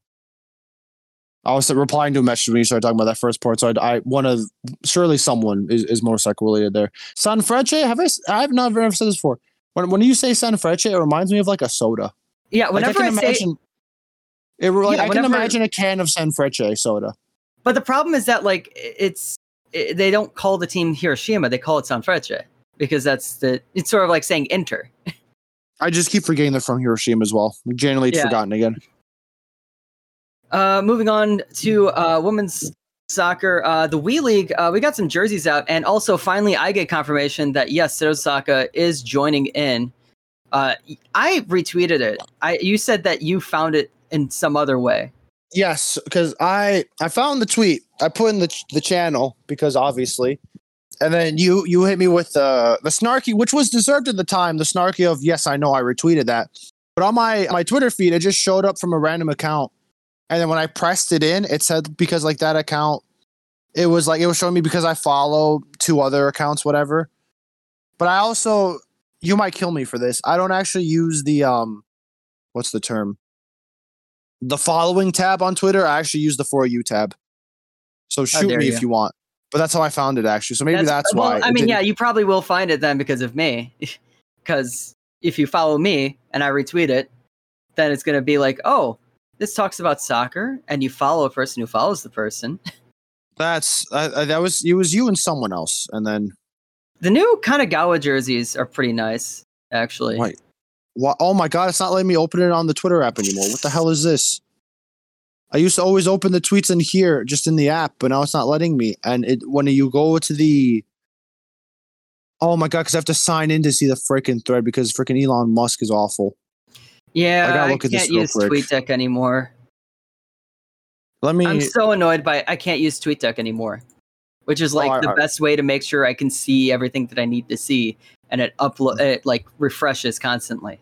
I was replying to a message when you started talking about that first part. So I, I one of surely someone is, is motorcycle related there. San Frecce, have I? I've never ever said this before. When when you say San Frecce, it reminds me of like a soda. Yeah, Like, whenever I, can say, imagine. It, like, Yeah, I can imagine a can of San Frecce soda. but the problem is that like it's it, they don't call the team Hiroshima, they call it San Sanfrecce because that's the it's sort of like saying Inter. I just keep forgetting they're from Hiroshima as well. Generally, it's Yeah. forgotten again. Uh, moving on to uh, women's soccer, uh, the WE League. Uh, we got some jerseys out, and also finally, I get confirmation that yes, Cerezo Osaka is joining in. Uh, I retweeted it. I you said that you found it in some other way. Yes, because I I found the tweet. I put in the ch- the channel because obviously, and then you you hit me with the the snarky, which was deserved at the time. The snarky of yes, I know I retweeted that, but on my my Twitter feed, it just showed up from a random account, and then when I pressed it in, it said because like that account, it was like it was showing me because I follow two other accounts, whatever. But I also, you might kill me for this. I don't actually use the um, what's the term? the following tab on Twitter, I actually use the for you tab. So shoot me you. if you want. But that's how I found it actually. So maybe that's, well, why. I mean, yeah, you probably will find it then because of me. Because if you follow me and I retweet it, then it's going to be like, oh, this talks about soccer, and you follow a person who follows the person. That's uh, uh, that was it was you and someone else, and then The new Kanagawa jerseys are pretty nice, actually. Right. what? Oh my god, it's not letting me open it on the Twitter app anymore. What the hell is this? I used to always open the tweets in here, just in the app, but now it's not letting me. And it when you go to the Oh my god, because I have to sign in to see the freaking thread because freaking Elon Musk is awful. Yeah, I I, gotta look at can't use quick. TweetDeck anymore. Let me I'm so annoyed by I can't use TweetDeck anymore, which is like Oh, the I- best way to make sure I can see everything that I need to see, and it upload it like refreshes constantly.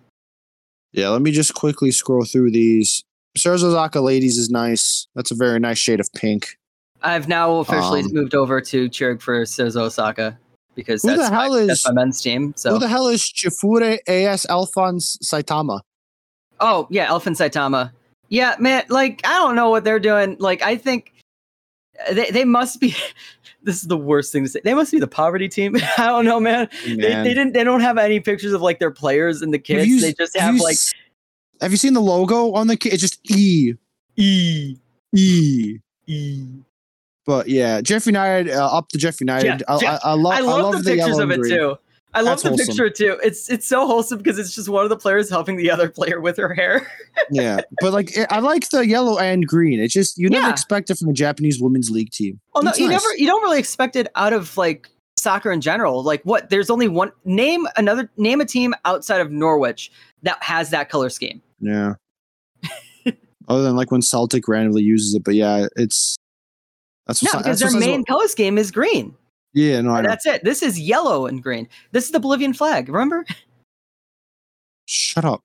Yeah, let me just quickly scroll through these. Cerezo Osaka Ladies is nice. That's a very nice shade of pink. I've now officially Um, moved over to cheering for Cerezo Osaka because Who the that's, hell my, is- that's my men's team. So Who the hell is Chifure AS Elfen Saitama? Oh yeah, Elfen Saitama. Yeah, man. Like I don't know what they're doing. Like I think they they must be. This is the worst thing to say. They must be the poverty team. I don't know, man. They, Man. they didn't. They don't have any pictures of like their players and the kids. you they just have like s- Have you seen the logo on the kit? It's just E E E. E. But yeah, JEF United uh, up to JEF United. Yeah, I, Jeff- I, I, love. I love, the pictures of it green. too. I love That's the wholesome. picture too. It's it's so wholesome because it's just one of the players helping the other player with her hair. Yeah, but like I like the yellow and green. It's just you never Yeah. expect it from a Japanese women's league team. Oh no, It's you nice. never you don't really expect it out of like soccer in general. Like what? There's only one name another name a team outside of Norwich that has that color scheme. Yeah. Other than like when Celtic randomly uses it, but yeah, it's that's No, because that's their main what- color scheme is green. Yeah, no, I that's it. This is yellow and green. This is the Bolivian flag. Remember? Shut up.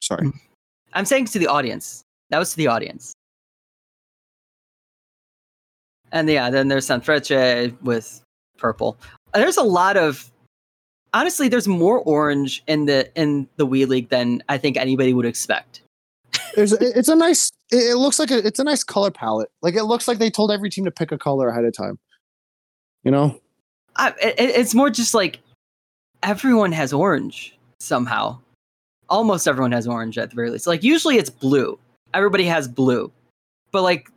Sorry. I'm saying to the audience. That was to the audience. And yeah, then there's San Sanfrecce with purple. There's a lot of honestly, there's more orange in the in the WE League than I think anybody would expect. There's a, it's a nice. It, it looks like a, it's a nice color palette. Like it looks like they told every team to pick a color ahead of time. You know. I, it, it's more just like everyone has orange somehow. Almost everyone has orange at the very least. Like usually it's blue. Everybody has blue, but like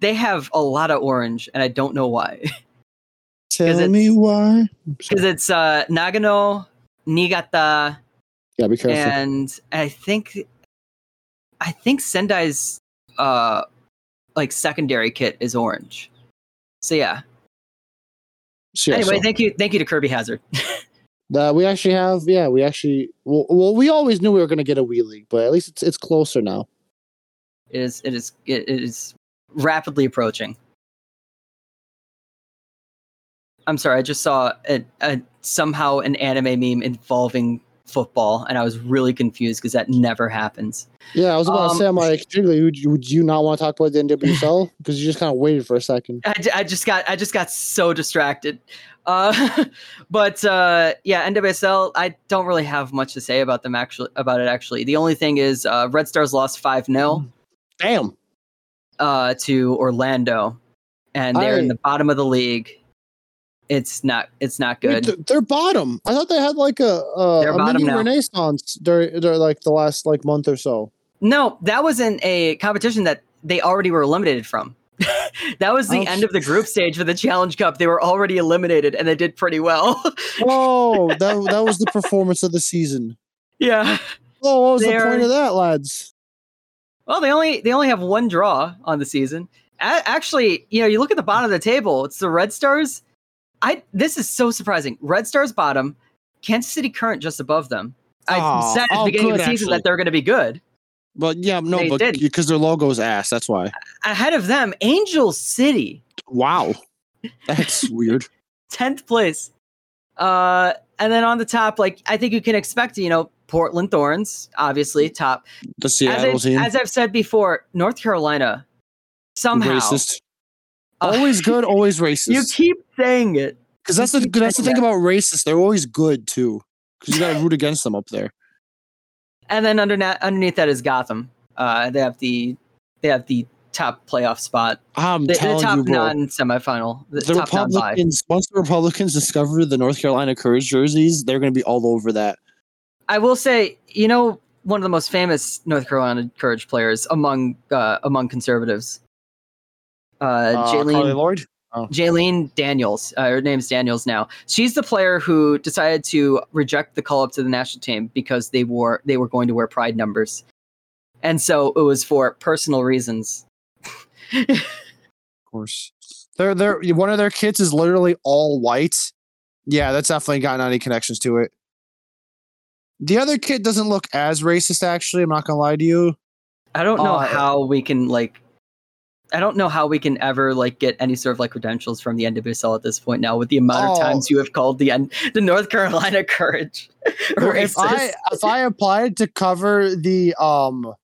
they have a lot of orange, and I don't know why. Tell me why. Because it's uh, Nagano, Niigata, Yeah, be careful. and I think I think Sendai's uh like secondary kit is orange. So yeah. So, yeah, anyway, so, thank you, thank you to Kirby Hazard. uh, we actually have. Yeah, we actually. Well, well, we always knew we were going to get a WE League, but at least it's it's closer now. it is it is it is rapidly approaching. I'm sorry, I just saw a, a somehow an anime meme involving football, and I was really confused because that never happens. Yeah, I was about Um, to say, I'm like, Jiggly, would you, would you not want to talk about the NWSL? Because you just kind of waited for a second. I, I just got I just got so distracted. Uh, but uh, yeah, NWSL. I don't really have much to say about them actually. About it actually, the only thing is uh, Red Stars lost five 0 Damn. uh, to Orlando, and they're in the bottom of the league. It's not. It's not good. they're, they're bottom. I thought they had like a a, They're a mini now. renaissance during, during like the last like month or so. No, that was in a competition that they already were eliminated from. that was the Oh, end of the group stage for the Challenge Cup. They were already eliminated, and they did pretty well. Oh, that that was the performance of the season. yeah. Oh, what was the They're- point of that, lads? Well, they only they only have one draw on the season. A- actually, you know, you look at the bottom of the table. It's the Red Stars. I this is so surprising. Red Stars bottom, Kansas City Current just above them. I Aw, said at the oh, beginning of good, the season actually. that they're going to be good. But yeah, no, They but did. because their logo's ass. That's why. Ahead of them, Angel City, Wow, that's weird. tenth place. Uh, and then on the top, like I think you can expect, you know, Portland Thorns, obviously top. The As, Seattle I've, team, as I've said before, North Carolina somehow racist. Uh, Always good, always racist. You keep saying it. Because that's the that's the thing about racists. They're always good too. Because you got to root against them up there. And then under underneath that is Gotham. Uh, they have the they have the top playoff spot, I'm the, the telling top you, bro. non semifinal, the, the top non bye. Republicans, once the Republicans discover the North Carolina Courage jerseys, they're going to be all over that. I will say, you know, one of the most famous North Carolina Courage players among uh, among conservatives, uh, Uh, Jaelene Lloyd. Oh. Jaelene Daniels. Uh, her name's Daniels now. She's the player who decided to reject the call up to the national team because they wore they were going to wear pride numbers, and so it was for personal reasons. Of course. They're they're one of their kids is literally all white. Yeah, that's definitely gotten any connections to it. The other kid doesn't look as racist, actually. I'm not gonna lie to you. I don't know Uh, how we can like. I don't know how we can ever like get any sort of like credentials from the NWSL at this point now with the amount of Oh. times you have called the N- the North Carolina Courage Well, if I if I applied to cover the um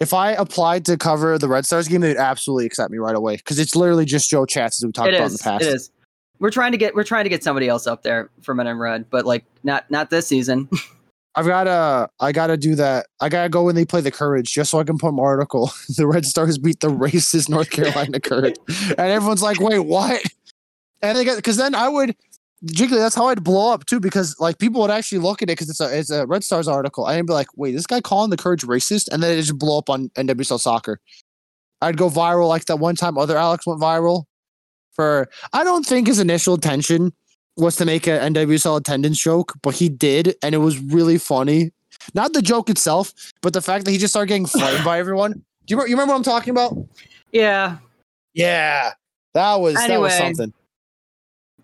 if I applied to cover the Red Stars game, they'd absolutely accept me right away because it's literally just Joe Chats as we talked It about is. in the past. It is. We're trying to get we're trying to get somebody else up there for Men in Red, but like not not this season. I've gotta I gotta do that. I gotta go when they play the Courage just so I can put my article. the Red Stars beat the racist North Carolina Courage, and everyone's like, "Wait, what?" And they get because then I would. Jiggly, that's how I'd blow up too, because like people would actually look at it because it's a it's a Red Stars article. I'd be like, wait, this guy calling the Courage racist, and then it just blow up on NWSL Soccer. I'd go viral like that one time. Other Alex went viral for I don't think his initial intention was to make an NWSL attendance joke, but he did, and it was really funny. Not the joke itself, but the fact that he just started getting flamed by everyone. Do you, you remember what I'm talking about? yeah, Yeah, that was that was something.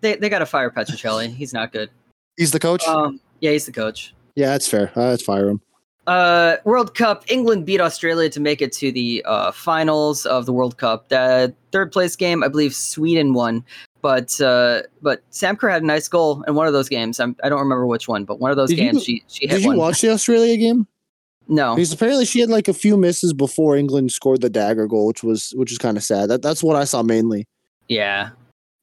they they got to fire Petrucelli. He's not good. He's the coach. Um, yeah, he's the coach. yeah, that's fair. Uh, let's fire him. Uh, World Cup. England beat Australia to make it to the uh, finals of the World Cup. The third place game, I believe Sweden won, but uh, but Sam Kerr had a nice goal in one of those games. I'm, I don't remember which one, but one of those Did you- games she she hit Did you one. watch the Australia game? No, Because apparently she had like a few misses before England scored the dagger goal, which was which is kind of sad. That that's what I saw mainly. yeah.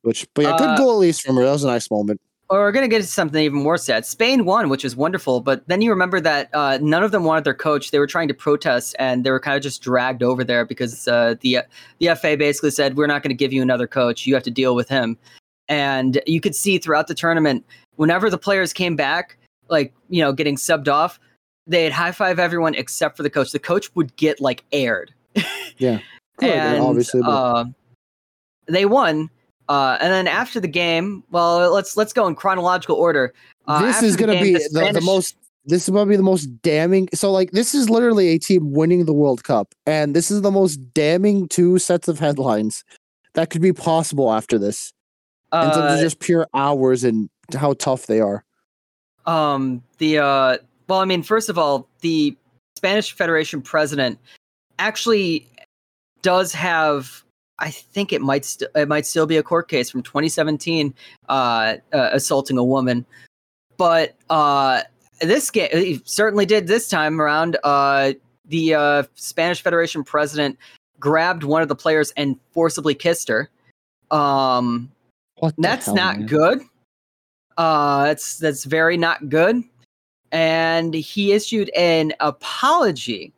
Which, but yeah, Uh, good goal at least from her. That was a nice moment. Or we're gonna get to something even more sad. Spain won, which is wonderful, but then you remember that uh, none of them wanted their coach. They were trying to protest, and they were kind of just dragged over there because uh, the the FA basically said, "We're not going to give you another coach. You have to deal with him." And you could see throughout the tournament, whenever the players came back, like you know, getting subbed off, they'd high five everyone except for the coach. The coach would get like aired Good, and obviously, but uh, they won. Uh, and then after the game, well, let's let's go in chronological order. Uh, this is gonna be the the, the most. This is gonna be the most damning. So, like, this is literally a team winning the World Cup, and this is the most damning two sets of headlines that could be possible after this. in terms uh, of just pure hours and how tough they are. um the uh well i mean first of all the spanish federation president actually does have i think it might st- it might still be a court case from 2017 uh, uh assaulting a woman but uh this game certainly did this time around uh the uh spanish federation president grabbed one of the players and forcibly kissed her um that's hell, not man? good. Uh, that's that's very not good. And he issued an apology.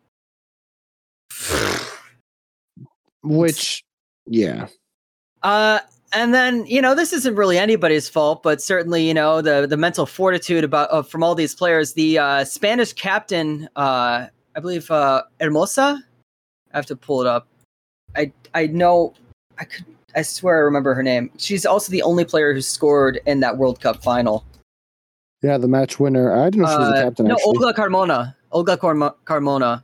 Which, yeah, Uh, and then you know this isn't really anybody's fault, but certainly you know the the mental fortitude about uh, from all these players. The uh, Spanish captain, uh, I believe uh, Hermosa. I have to pull it up. I I know I could. I swear I remember her name. She's also the only player who scored in that World Cup final. yeah, the match winner. I didn't know she was Uh, a captain. no, actually. Olga Carmona. Olga Carmona.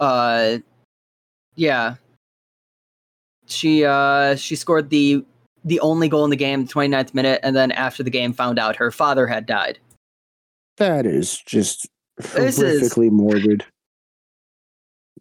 Uh, yeah. She uh she scored the the only goal in the game, the 29th minute, and then after the game found out her father had died. That is just This is- horrifically morbid.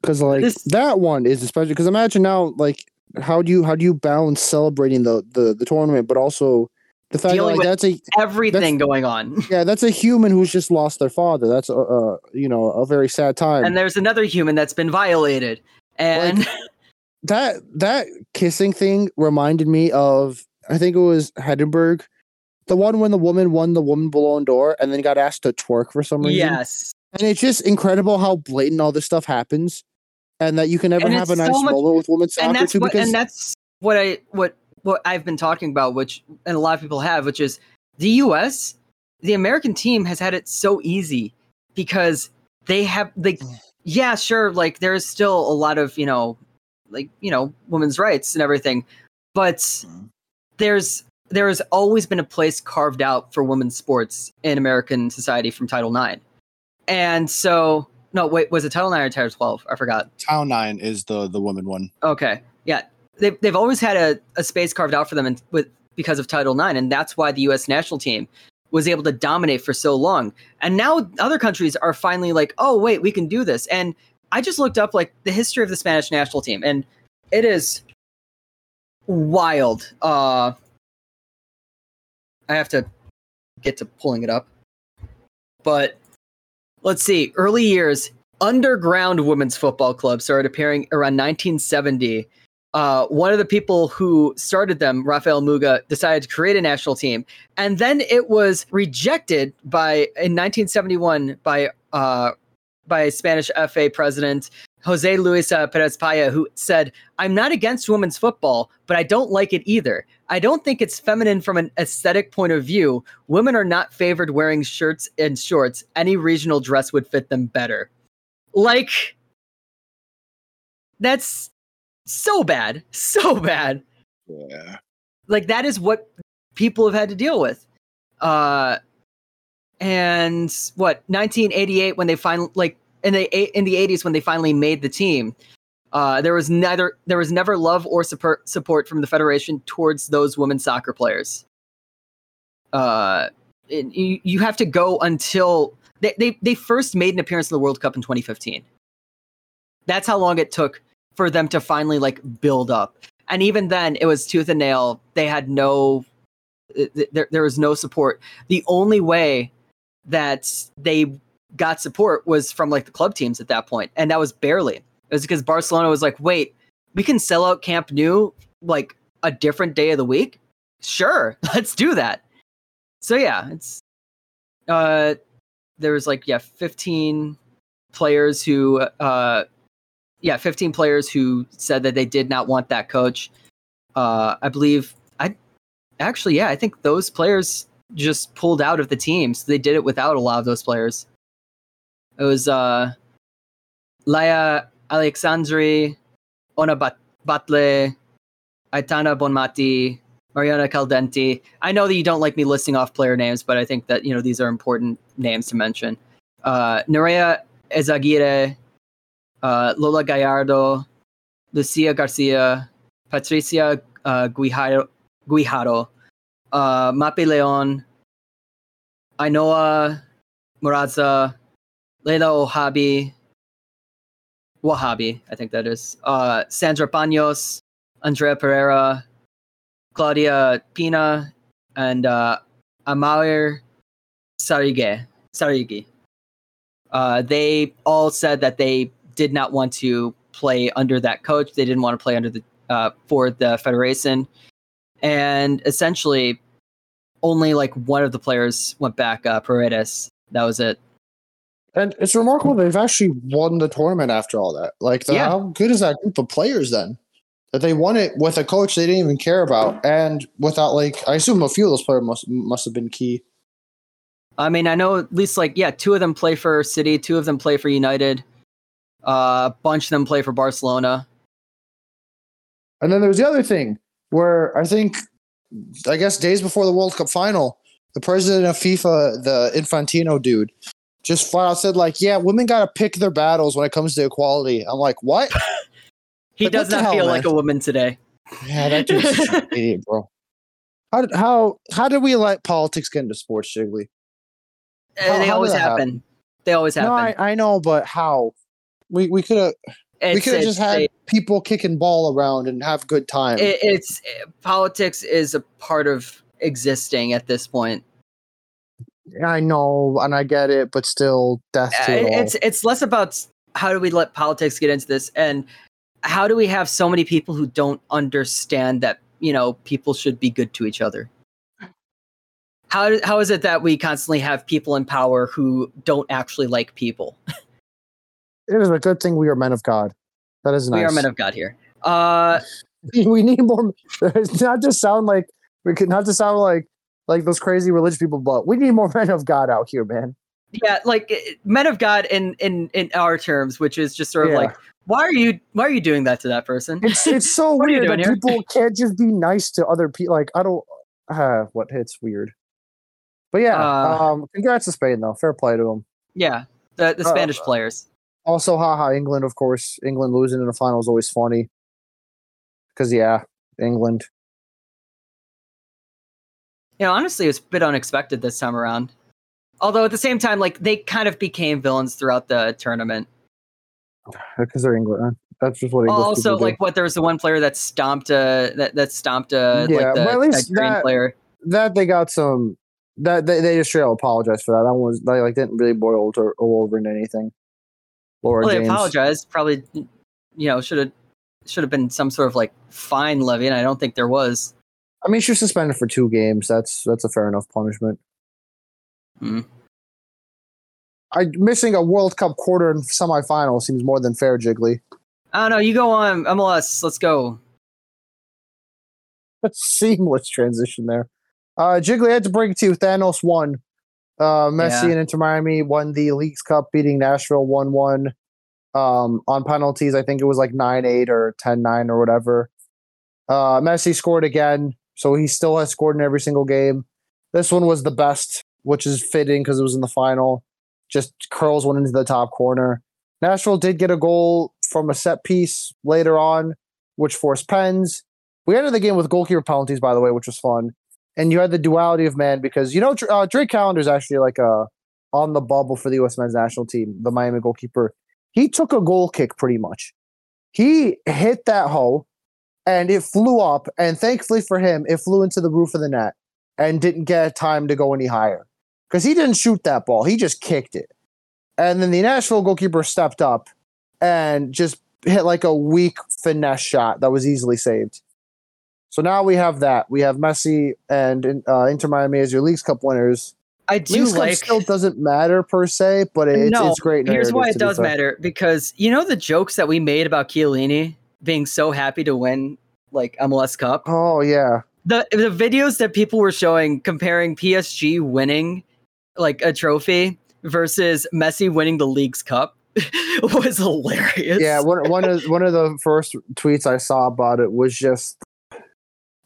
Because like This- that one is especially because imagine now like how do you how do you balance celebrating the the, the tournament but also the fact that like, that's a Everything going on. yeah that's a human who's just lost their father that's a, a you know a very sad time And there's another human that's been violated. And that that kissing thing reminded me of I think it was Hegerberg, the one when the woman won the woman Ballon d'Or and then got asked to twerk for some reason. yes. And it's just incredible how blatant all this stuff happens, and that you can never And have a nice so much- moment with women's and soccer that's too. what, Because and that's what I what what I've been talking about, which and a lot of people have, which is the U.S. The American team has had it so easy because they have like, mm. yeah, sure, like there's still a lot of you know, like you know, women's rights and everything, but Mhm. there's there has always been a place carved out for women's sports in American society from Title IX. And so, no, wait, was it Title IX or Title 12? I forgot. title Nine is the the woman one. Okay. Yeah. They've, they've always had a, a space carved out for them and with because of Title IX. And that's why the US national team was able to dominate for so long. And now other countries are finally like, oh, wait, we can do this. And I just looked up like the history of the Spanish national team, and it is wild. Uh, I have to get to pulling it up. But let's see, early years, underground women's football club started appearing around 1970. Uh, one of the people who started them, Rafael Muga, decided to create a national team, and then it was rejected by in 1971 by uh, by Spanish FA president Jose Luis Perez Paya, who said, "I'm not against women's football, but I don't like it either. I don't think it's feminine from an aesthetic point of view. Women are not favored wearing shirts and shorts. Any regional dress would fit them better." Like, that's so bad, so bad. Yeah. Like that is what people have had to deal with. Uh, and what 1988 when they finally like in the in the 80s when they finally made the team. Uh, there was neither there was never love or support support from the federation towards those women soccer players. Uh, it- you, you have to go until they, they they first made an appearance in the World Cup in 2015. That's how long it took for them to finally like build up. And even then, it was tooth and nail. They had no, th- th- there, there was no support. The only way that they got support was from like the club teams at that point, and that was barely. It was because Barcelona was like, "Wait, we can sell out Camp Nou like a different day of the week. Sure, let's do that." So yeah, it's uh, there was like yeah, fifteen players who uh yeah, 15 players who said that they did not want that coach. Uh, I believe I actually, yeah, I think those players just pulled out of the team. So they did it without a lot of those players. It was uh, Laia Aleixandri, Ona Bat- Batlle, Aitana Bonmati, Mariona Caldentey. I know that you don't like me listing off player names, but I think that you know these are important names to mention. Uh, Nerea Eizagirre, uh, Lola Gallardo, Lucia Garcia, Patricia uh, Guijarro, Guijarro uh, Mapi Leon, Ainhoa Moraza, Leila Ohabi, Ouahabi, I think that is, uh, Sandra Panos, Andrea Pereira, Claudia Pina, and uh, Amair Sarige. Sarigi. Uh, they all said that they did not want to play under that coach. They didn't want to play under the uh, for the federation, and essentially, only like one of the players went back. Uh, Paredes. That was it. And it's remarkable they've actually won the tournament after all that. Like, the, Yeah. how good is that group of players then? That they won it with a coach they didn't even care about, and without like, I assume a few of those players must must have been key. I mean, I know at least like yeah, two of them play for City, two of them play for United, uh, a bunch of them play for Barcelona. And then there was the other thing where I think, I guess days before the World Cup final, the president of FIFA, the Infantino dude, just flat out said like, "Yeah, women got to pick their battles when it comes to equality." I'm like, "What?" He Like, does what not hell, feel man? like a woman today. Yeah, that dude's an idiot, bro. How did how how did we let politics get into sports, Jiggly? Uh, How- they always happen. happen? They always happen. No, I, I know, but how? We we could have we could have just had people kicking ball around and have good time. it, it's politics is a part of existing at this point. I know, and I get it, but still, death Uh, to it it's it's less about how do we let politics get into this and how do we have so many people who don't understand that you know people should be good to each other how, how is it that we constantly have people in power who don't actually like people It is a good thing we are men of God. That is nice. we are men of god here uh we need more. Not to sound like we could not to sound like like those crazy religious people, but we need more men of God out here, man. yeah like eh, men of god in in in our terms which is just sort of Yeah. like Why are you why are you doing that to that person? It's it's so What are you weird that here? people can't just be nice to other people. Like I don't. Uh, what it's weird. But yeah, Uh, um, congrats to Spain though. Fair play to them. Yeah, the the Uh, Spanish players. Also, haha, England, of course. England losing in the final is always funny. Because yeah, England. Yeah, honestly, it was a bit unexpected this time around. Although at the same time, like they kind of became villains throughout the tournament. Because they're England. That's just what English also, do. like what there was the one player that stomped uh that that stomped a Yeah, like the at least that that- player. that they got some that they, they just straight up apologized for that. That one was they like didn't really boil over, over into anything. Laura Well, they apologized. Probably, you know, should have should have been some sort of like fine levy, and I don't think there was. I mean, she's suspended for two games. That's that's a fair enough punishment. Hmm. I missing a World Cup quarter and semifinal seems more than fair, Jiggly. I don't know. You go on MLS. Let's go. Seamless transition there. Uh, Jiggly I had to break it to you. Thanos won. Uh, Messi Yeah. and Inter Miami won the Leagues Cup, beating Nashville one one. Um, on penalties, I think it was like nine eight or 10-9 or whatever. Uh, Messi scored again, so he still has scored in every single game. This one was the best, which is fitting because it was in the final. Just curls one into the top corner. Nashville did get a goal from a set piece later on, which forced pens. We ended the game with goalkeeper penalties, by the way, which was fun. And you had the duality of man because you know uh, Drake Callender is actually like a on the bubble for the U.S. men's national team, the Miami goalkeeper. He took a goal kick pretty much. He hit that hole, and it flew up. And thankfully for him, it flew into the roof of the net and didn't get time to go any higher because he didn't shoot that ball. He just kicked it. And then the Nashville goalkeeper stepped up and just hit like a weak finesse shot that was easily saved. So now we have that. We have Messi and uh, Inter Miami as your Leagues Cup winners. I do Leagues Cup like. still doesn't matter per se, but it's, no, it's great. here's why it does matter because you know the jokes that we made about Chiellini being so happy to win like MLS Cup. Oh yeah, the the videos that people were showing comparing PSG winning like a trophy versus Messi winning the league's cup was hilarious. yeah. One one of one of the first tweets I saw about it was just,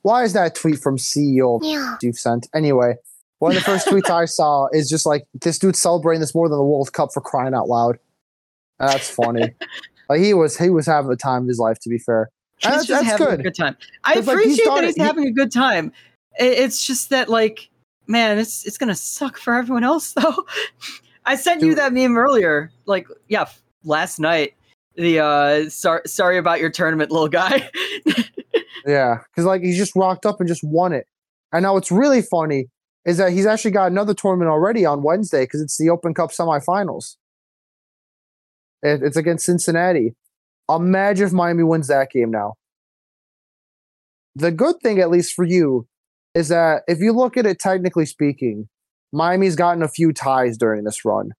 why is that tweet from CEO you've sent anyway? One of the first tweets I saw is just like this dude celebrating this more than the World Cup for crying out loud. That's funny. like he was he was having the time of his life. To be fair, he's that's, just that's having good. a good time. I It's like he's appreciate that it. he's He- having a good time. It's just that like, man, it's it's gonna suck for everyone else though. I sent you that meme earlier. Like, yeah, last night. The uh, sorry, sorry about your tournament, little guy. Yeah, because like he's just rocked up and just won it. And now what's really funny is that he's actually got another tournament already on Wednesday because it's the Open Cup semifinals. It, it's against Cincinnati. Imagine if Miami wins that game now. The good thing, at least for you, is that if you look at it technically speaking, Miami's gotten a few ties during this run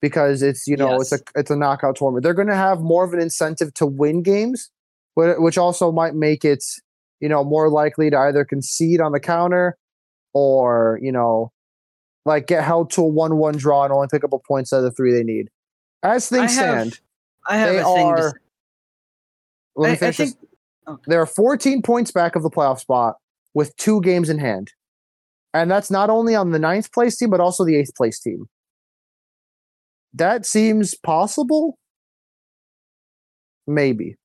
because it's you know it's a it's a knockout tournament. They're going to have more of an incentive to win games, which also might make it you know more likely to either concede on the counter or you know like get held to a one-one draw and only pick up a points out of the three they need. As I things have- stand, I have they a thing. are. Let me I, I finish this. think okay. They're 14 points back of the playoff spot with two games in hand. And that's not only on the ninth place team, but also the eighth place team. That seems possible? Maybe.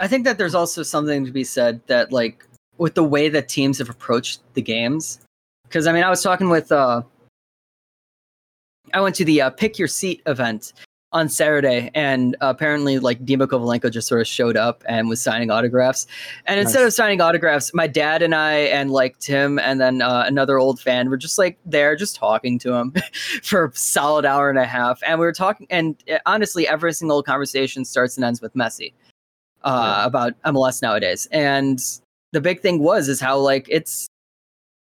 I think that there's also something to be said that like with the way that teams have approached the games. Because I mean, I was talking with uh, I went to the uh, pick your seat event on Saturday, and apparently, like Dima Kovalenko just sort of showed up and was signing autographs. And instead Nice. of signing autographs, my dad and I and like Tim and then uh, another old fan were just like there, just talking to him for a solid hour and a half. And we were talking, and uh, honestly, every single conversation starts and ends with Messi uh, Yeah. about MLS nowadays. And the big thing was is how like it's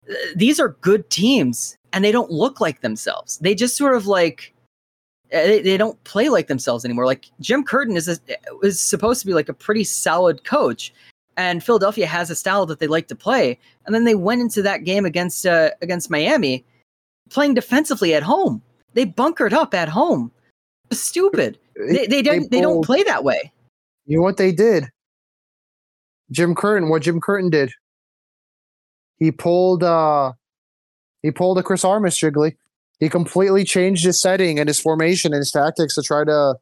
uh, these are good teams and they don't look like themselves. They just sort of like uh, they, they don't play like themselves anymore. Like Jim Curtin is a, is supposed to be like a pretty solid coach, and Philadelphia has a style that they like to play. And then they went into that game against uh, against Miami, playing defensively at home. They bunkered up at home. Stupid. They they don't they, don't play that way. You know what they did? Jim Curtin, what Jim Curtin did. He pulled uh he pulled a Chris Armas Jiggly. He completely changed his setting and his formation and his tactics to try to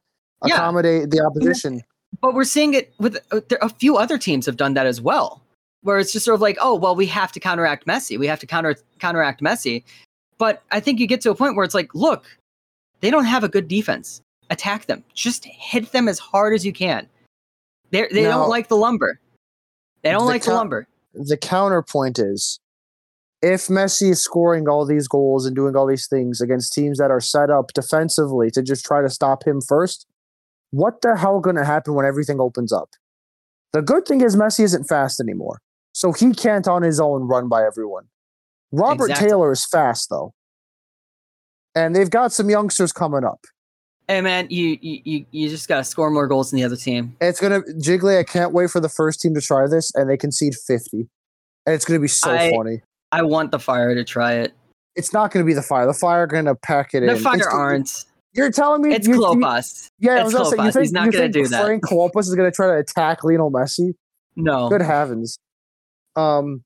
Yeah. accommodate the opposition. But we're seeing it with uh, a few other teams have done that as well, where it's just sort of like, oh well, we have to counteract Messi. We have to counter counteract Messi. But I think you get to a point where it's like, look, they don't have a good defense. Attack them. Just hit them as hard as you can. They they don't like the lumber. They don't The like the lumber. The counterpoint is if Messi is scoring all these goals and doing all these things against teams that are set up defensively to just try to stop him first, what the hell going to happen when everything opens up? The good thing is Messi isn't fast anymore, so he can't on his own run by everyone. Robert Exactly. Taylor is fast though, and they've got some youngsters coming up. Hey man, you you you, you just gotta score more goals than the other team. It's gonna Jiggly. I can't wait for the first team to try this, and they concede fifty, and it's gonna be so I- funny. I want the fire to try it. It's not going to be the fire. The fire are going to pack it in. The It's fire gonna- aren't. You're telling me It's you, you- Klopas. Yeah, I was gonna say, you Klopas. think, He's not you gonna think do that. Frank Klopas is going to try to attack Lionel Messi? No. Good heavens! Um,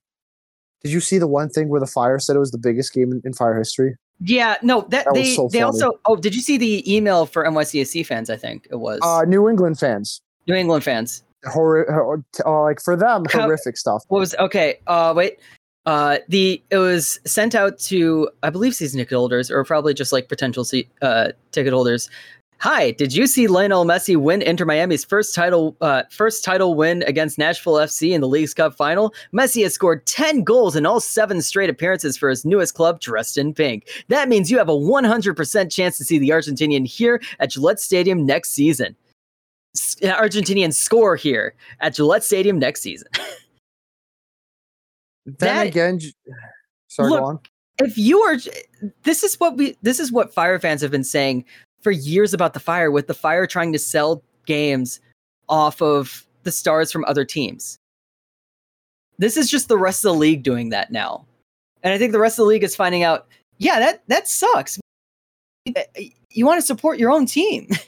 did you see the one thing where the fire said it was the biggest game in, in fire history? Yeah, no, that, That they so they also oh, did you see the email for NYCSC fans? I think it was Uh, New England fans, New England fans. horror, hor- uh, like for them, horrific stuff. What was okay? Uh, wait. Uh, the it was sent out to I believe season ticket holders or probably just like potential se- uh ticket holders. Hi, did you see Lionel Messi win Inter Miami's first title uh, first title win against Nashville FC in the League's Cup final? Messi has scored 10 goals in all 7 straight appearances for his newest club dressed in pink. That means you have a 100% chance to see the Argentinian here at Gillette Stadium next season. S- uh, Argentinian score here at Gillette Stadium next season. Then that- again, sorry, Look, if you are this is what we this is what fire fans have been saying for years about the fire with the fire trying to sell games off of the stars from other teams. This is just the rest of the league doing that now. And i think the rest of the league is finding out yeah that that sucks. Eh, eh, you want to support your own team.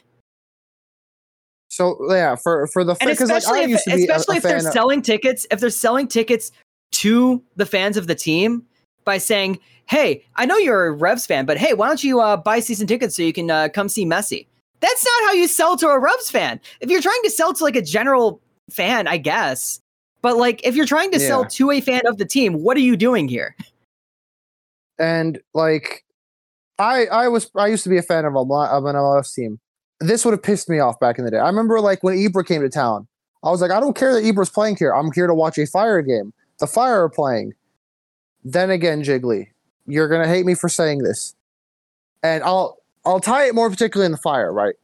So yeah, for for the and like especially I if, used to be a- a if they're of- selling tickets if they're selling tickets to the fans of the team by saying hey i know you're a revs fan but hey why don't you uh, buy season tickets so you can uh, come see messi that's not how you sell to a revs fan if you're trying to sell to like a general fan i guess but like if you're trying to sell to a fan of the team what are you doing here and like I I was I used to be a fan of a lot of an MLS team. This would have pissed me off back in the day. I remember like when Ibra came to town. I was like, I don't care that Ibra's playing here. I'm here to watch a fire game. The fire are playing. Then again, Jiggly, you're gonna hate me for saying this. And I'll I'll tie it more particularly in the fire, right?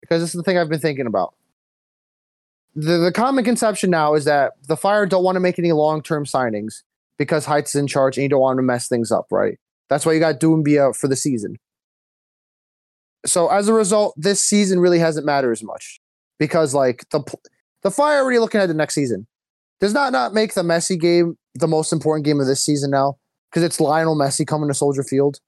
Because this is the thing I've been thinking about. The the common conception now is that the fire don't want to make any long-term signings because Heitz is in charge and you don't want to mess things up, right? That's why you got Doumbia for the season. So as a result, this season really hasn't mattered as much because like the the Fire already looking at the next season. Does not not make the Messi game the most important game of this season now because it's Lionel Messi coming to Soldier Field.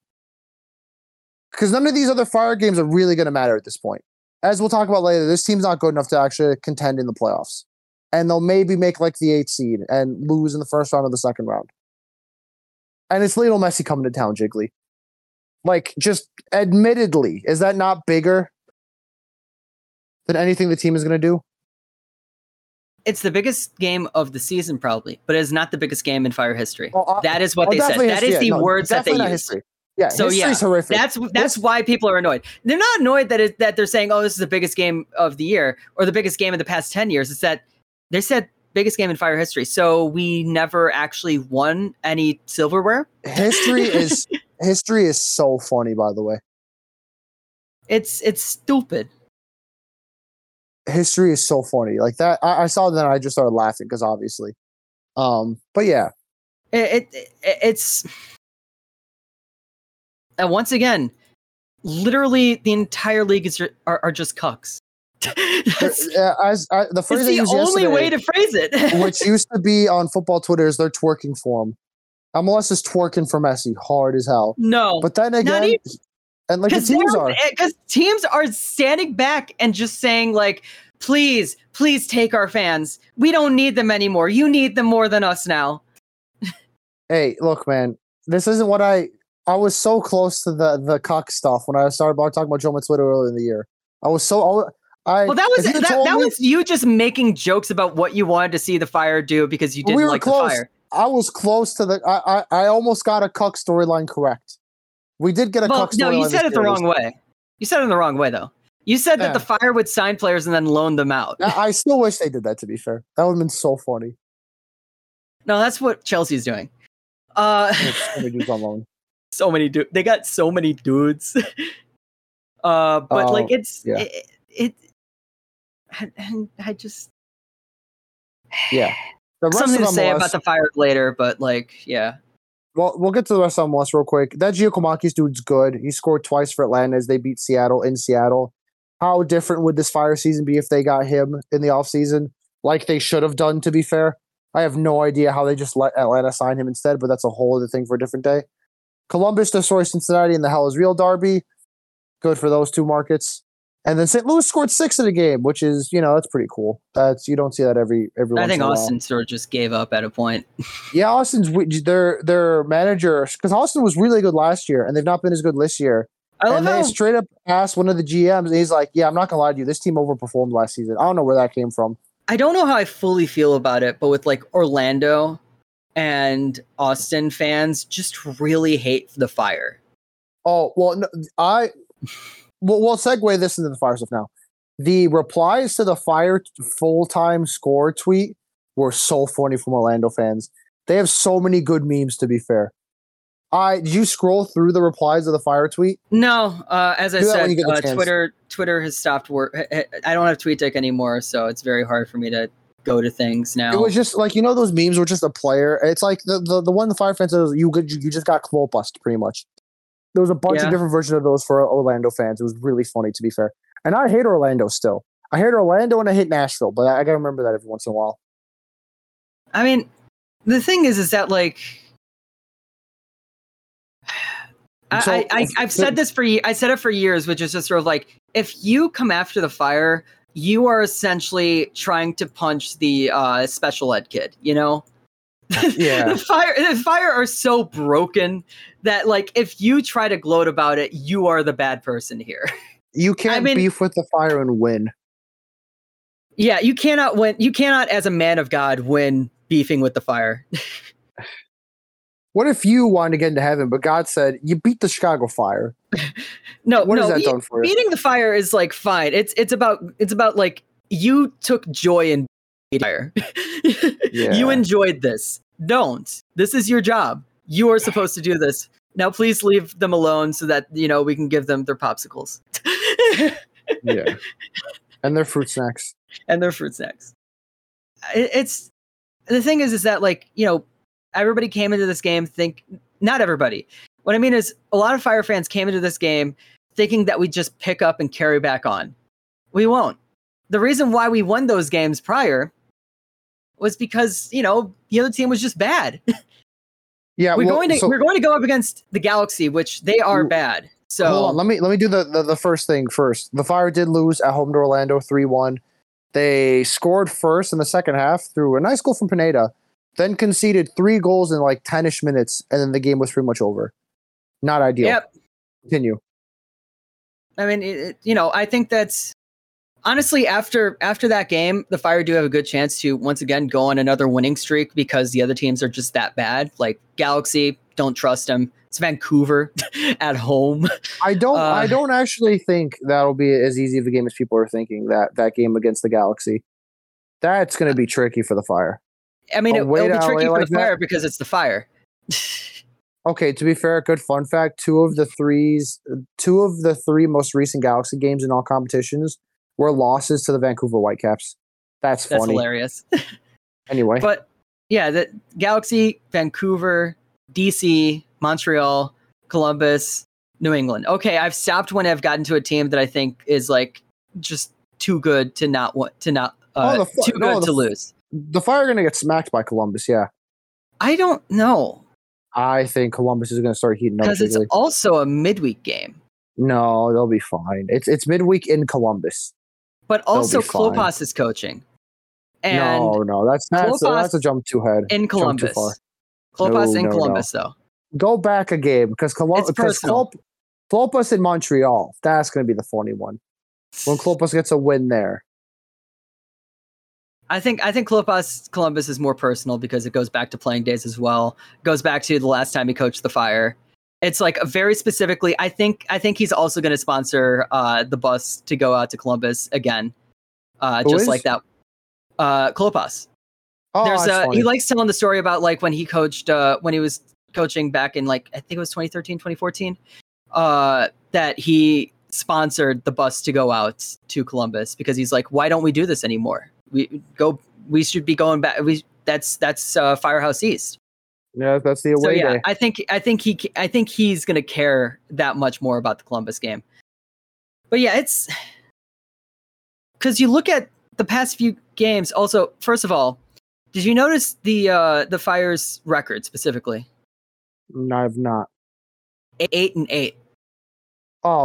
Because none of these other Fire games are really going to matter at this point. As we'll talk about later, this team's not good enough to actually contend in the playoffs, and they'll maybe make like the eighth seed and lose in the first round of the second round and it's Lionel Messi coming to town, Jiggly. Like, just admittedly, is that not bigger than anything the team is going to do? It's the biggest game of the season probably but it is not the biggest game in fire history Well, uh, that is what oh, they said that is the no, words that they used history. Yeah, So, yeah, horrific. That's that's why people are annoyed. They're not annoyed that it, that they're saying, "Oh, this is the biggest game of the year" or the biggest game in the past ten years. It's that they said biggest game in fire history. So we never actually won any silverware. history is history is so funny. By the way, It's it's stupid. History is so funny. Like that, I, I saw that. and I just started laughing because obviously. Um, but yeah, It, it, it it's and once again, literally the entire league is are, are just cucks. As I, the phrase it's the only way to phrase it. which used to be on football Twitter, is they're twerking for him. MLS is twerking for Messi hard as hell. no, But then again, and like the Because teams are. Eh, because teams are standing back and just saying like, please, please take our fans. We don't need them anymore. You need them more than us now. Hey, look, man, this isn't what I. I was so close to the the cuck stuff when I started talking about Joe Twitter earlier in the year. I was so. I Well, that was you that, that me- was you just making jokes about what you wanted to see the fire do because you didn't were like close. the fire. I was close to the. I I, I almost got a cuck storyline correct. We did get a Well, no, you said it the wrong way. You said it in the wrong way though. You said that the fire would sign players and then loan them out. I, still wish they did that. To be fair, that would have been so funny. No, that's what Chelsea's doing. Uh, So many dudes on loan. so many dudes. They got so many dudes. uh, but Oh, like it's yeah. it, it and- and I just Yeah. Something to say about the fire later, but like yeah. Well, we'll get to the rest of MLS real quick. That Giakoumakis dude's good. He scored twice for Atlanta as they beat Seattle in Seattle. How different would this fire season be if they got him in the offseason? Like they should have done, to be fair. I have no idea how they just let Atlanta sign him instead, but that's a whole other thing for a different day. Columbus destroys Cincinnati in the Hell is Real Derby. Good for those two markets. And then St. Louis scored six in a game, which is, you know, that's pretty cool. That's you don't see that every every I think in a while. Austin sort of just gave up at a point. Yeah, Austin's their their manager because Austin was really good last year, and they've not been as good this year. I love and they how straight up asked one of the GMs, and he's like, "Yeah, I'm not gonna lie to you. This team overperformed last season. I don't know where that came from." I don't know how I fully feel about it, but with like Orlando and Austin fans just really hate the fire. Oh well, no, I well we'll segue this into the fire stuff now. The replies to the fire full time score tweet were so funny from Orlando fans. They have so many good memes. To be fair, I did you scroll through the replies of the fire tweet? No, uh, as I Do when said, you get the uh. Twitter Twitter has stopped work. I don't have TweetDeck anymore, so it's very hard for me to go to things now. It was just like you know those memes were just a player. It's like the the, the one the fire fans says you you just got quote pretty much. There was a bunch Yeah. of different versions of those for Orlando fans. It was really funny to be fair. And I hate Orlando still. I hate Orlando and I hate Nashville, but I, I gotta remember that every once in a while. I mean, the thing is, is that like, I, So, I, I I've said this for I said it for years, which is just sort of like, if you come after the fire, you are essentially trying to punch the uh, special ed kid. You know, Yeah. the fire, the fire are so broken that like, if you try to gloat about it, you are the bad person here. You can't mean- beef with the fire and win. yeah, you cannot win. You cannot, as a man of God, win beefing with the fire. What if you wanted to get into heaven, but God said you beat the Chicago Fire? No, What no, that be- done for you? beating the fire is like fine. It's it's about it's about like you took joy in fire. Yeah. You enjoyed this. Don't. This is your job. You are supposed to do this. Now please leave them alone so that you know we can give them their popsicles Yeah. and their fruit snacks. and their fruit snacks. It's the thing is is that like, you know, everybody came into this game think not everybody. What I mean is a lot of fire fans came into this game thinking that we just pick up and carry back on. We won't. The reason why we won those games prior was because, you know, the other team was just bad. Yeah, we're well, going to so- we're going to go up against the Galaxy, which they are bad. So Hold on, let me let me do the, the the first thing first. The Fire did lose at home to Orlando three one. They scored first in the second half through a nice goal from Pineda, then conceded three goals in like ten ish minutes, and then the game was pretty much over. Not ideal. Yep. Continue. I mean, it- you know, I think that's honestly after after that game, the Fire do have a good chance to once again go on another winning streak because the other teams are just that bad. Like Galaxy, don't trust them. It's Vancouver at home. I don't. Uh, I don't actually think that'll be as easy of a game as people are thinking. That that game against the Galaxy, that's going to be tricky for the Fire. I mean, it, it'll be tricky LA for like the that? Fire because it's the Fire. Okay, to be fair, a good fun fact: two of the threes, two of the three most recent Galaxy games in all competitions were losses to the Vancouver Whitecaps. That's funny. That's hilarious. Anyway, but yeah, the Galaxy, Vancouver, DC, Montreal, Columbus, New England. Okay, I've stopped when I've gotten to a team that I think is like just too good to not want to not uh, Oh, the too no, good the to lose. the Fire are going to get smacked by Columbus. Yeah, I don't know I think Columbus is going to start heating up. because it's bigly. also a midweek game. No, they'll be fine. It's it's midweek in Columbus. But also. Klopas is coaching. And no, no, that's that's, Klopas that's a jump too ahead. in Columbus. Klopas No, in no, no. Columbus though. Go back a game because Columbus because personal. Klopas in Montreal. That's going to be the funny one when Klopas gets a win there. I think I think Klopas Columbus is more personal because it goes back to playing days as well. Goes back to the last time he coached the Fire. It's like very specifically. I think I think he's also going to sponsor uh, the bus to go out to Columbus again, uh, just is? like that. Uh, Klopas. Oh, There's that's a, funny. he likes telling the story about like when he coached uh, when he was coaching back in like I think it was 2013 2014 uh, that he sponsored the bus to go out to Columbus because he's like why don't we do this anymore we go we should be going back we that's that's uh, Firehouse East yeah, that's the away so yeah day. I think I think he I think he's gonna care that much more about the Columbus game but yeah it's because you look at the past few games also first of all did you notice the uh the Fire's record specifically? No, I've not. Eight and eight.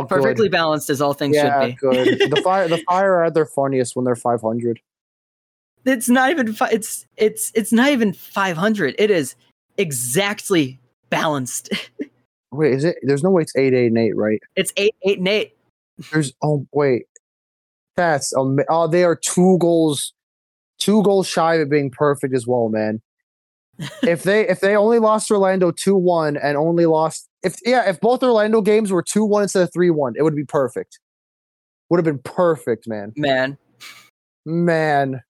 good. perfectly balanced as all things yeah, should be. good. The fire, the fire are their funniest when they're 500. It's not even. Fi- it's it's it's not even five hundred. It is exactly balanced. Wait, is it? There's no way it's eight, eight, and eight, right? It's eight eight and eight. There's oh wait, that's um, oh they are two goals, two goals shy of it being perfect as well, man. if they if they only lost Orlando two one and only lost if yeah if both Orlando games were two one instead of three one, it would be perfect. Would have been perfect, man. Man, Man,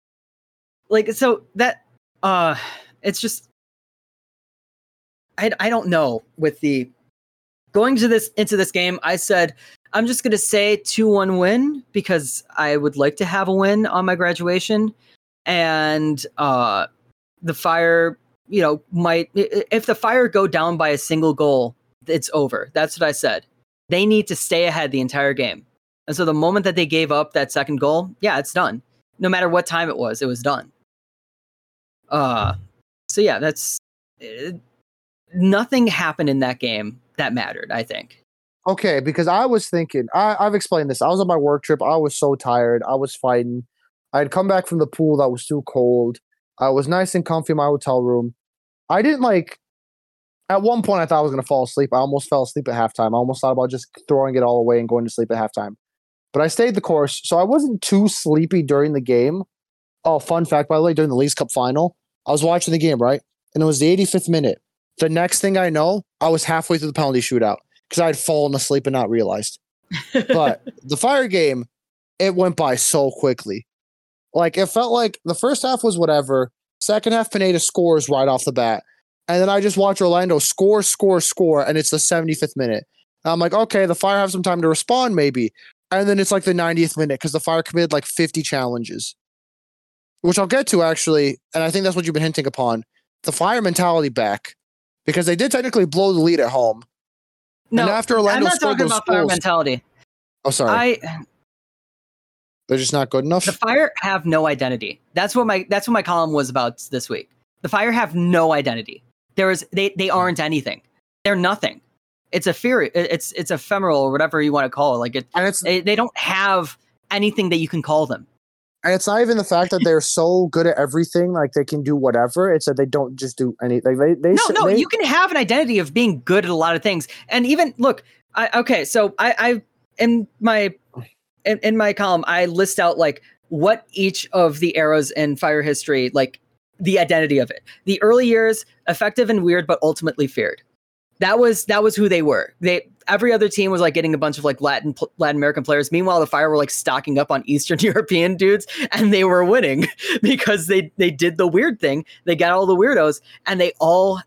like so that uh, it's just. I I don't know with the going to this into this game. I said I'm just gonna say two one win because I would like to have a win on my graduation, and uh, the fire, you know, might if the fire go down by a single goal, it's over. That's what I said. They need to stay ahead the entire game, and so the moment that they gave up that second goal, yeah, it's done. No matter what time it was, it was done. Uh, so yeah, that's nothing happened in that game that mattered. I think. Okay, because I was thinking, I, I've explained this. I was on my work trip. I was so tired. I was fighting. I had come back from the pool that was too cold. I was nice and comfy in my hotel room. I didn't like. At one point, I thought I was going to fall asleep. I almost fell asleep at halftime. I almost thought about just throwing it all away and going to sleep at halftime. But I stayed the course, so I wasn't too sleepy during the game. Oh, fun fact, by the way, during the Leagues Cup final, I was watching the game, right? And it was the 85th minute. The next thing I know, I was halfway through the penalty shootout because I had fallen asleep and not realized. But the fire game, it went by so quickly. Like it felt like the first half was whatever. Second half, Pineda scores right off the bat. And then I just watch Orlando score, score, score, and it's the 75th minute. And I'm like, okay, the Fire have some time to respond, maybe. And then it's like the 90th minute because the Fire committed like 50 challenges, which I'll get to actually. And I think that's what you've been hinting upon the Fire mentality back because they did technically blow the lead at home. no, and after I'm Orlando not scored talking about fire goals, mentality. oh, sorry, I they're just not good enough. the fire have no identity. That's what my that's what my column was about this week. The fire have no identity. There is they they hmm. aren't anything. They're nothing. It's a fear. It's it's ephemeral or whatever you want to call it. Like it, and it's they, they don't have anything that you can call them. And it's not even the fact that they're so good at everything, like they can do whatever. It's that they don't just do anything. They, they, No, sh- no, they- you can have an identity of being good at a lot of things, and even look. I okay, so I I in my in, in my column I list out like what each of the eras in fire history like the identity of it. The early years, effective and weird, but ultimately feared. That was that was who they were. They every other team was like getting a bunch of like Latin Latin American players. Meanwhile, the Fire were like stocking up on Eastern European dudes, and they were winning because they they did the weird thing. They got all the weirdos, and they all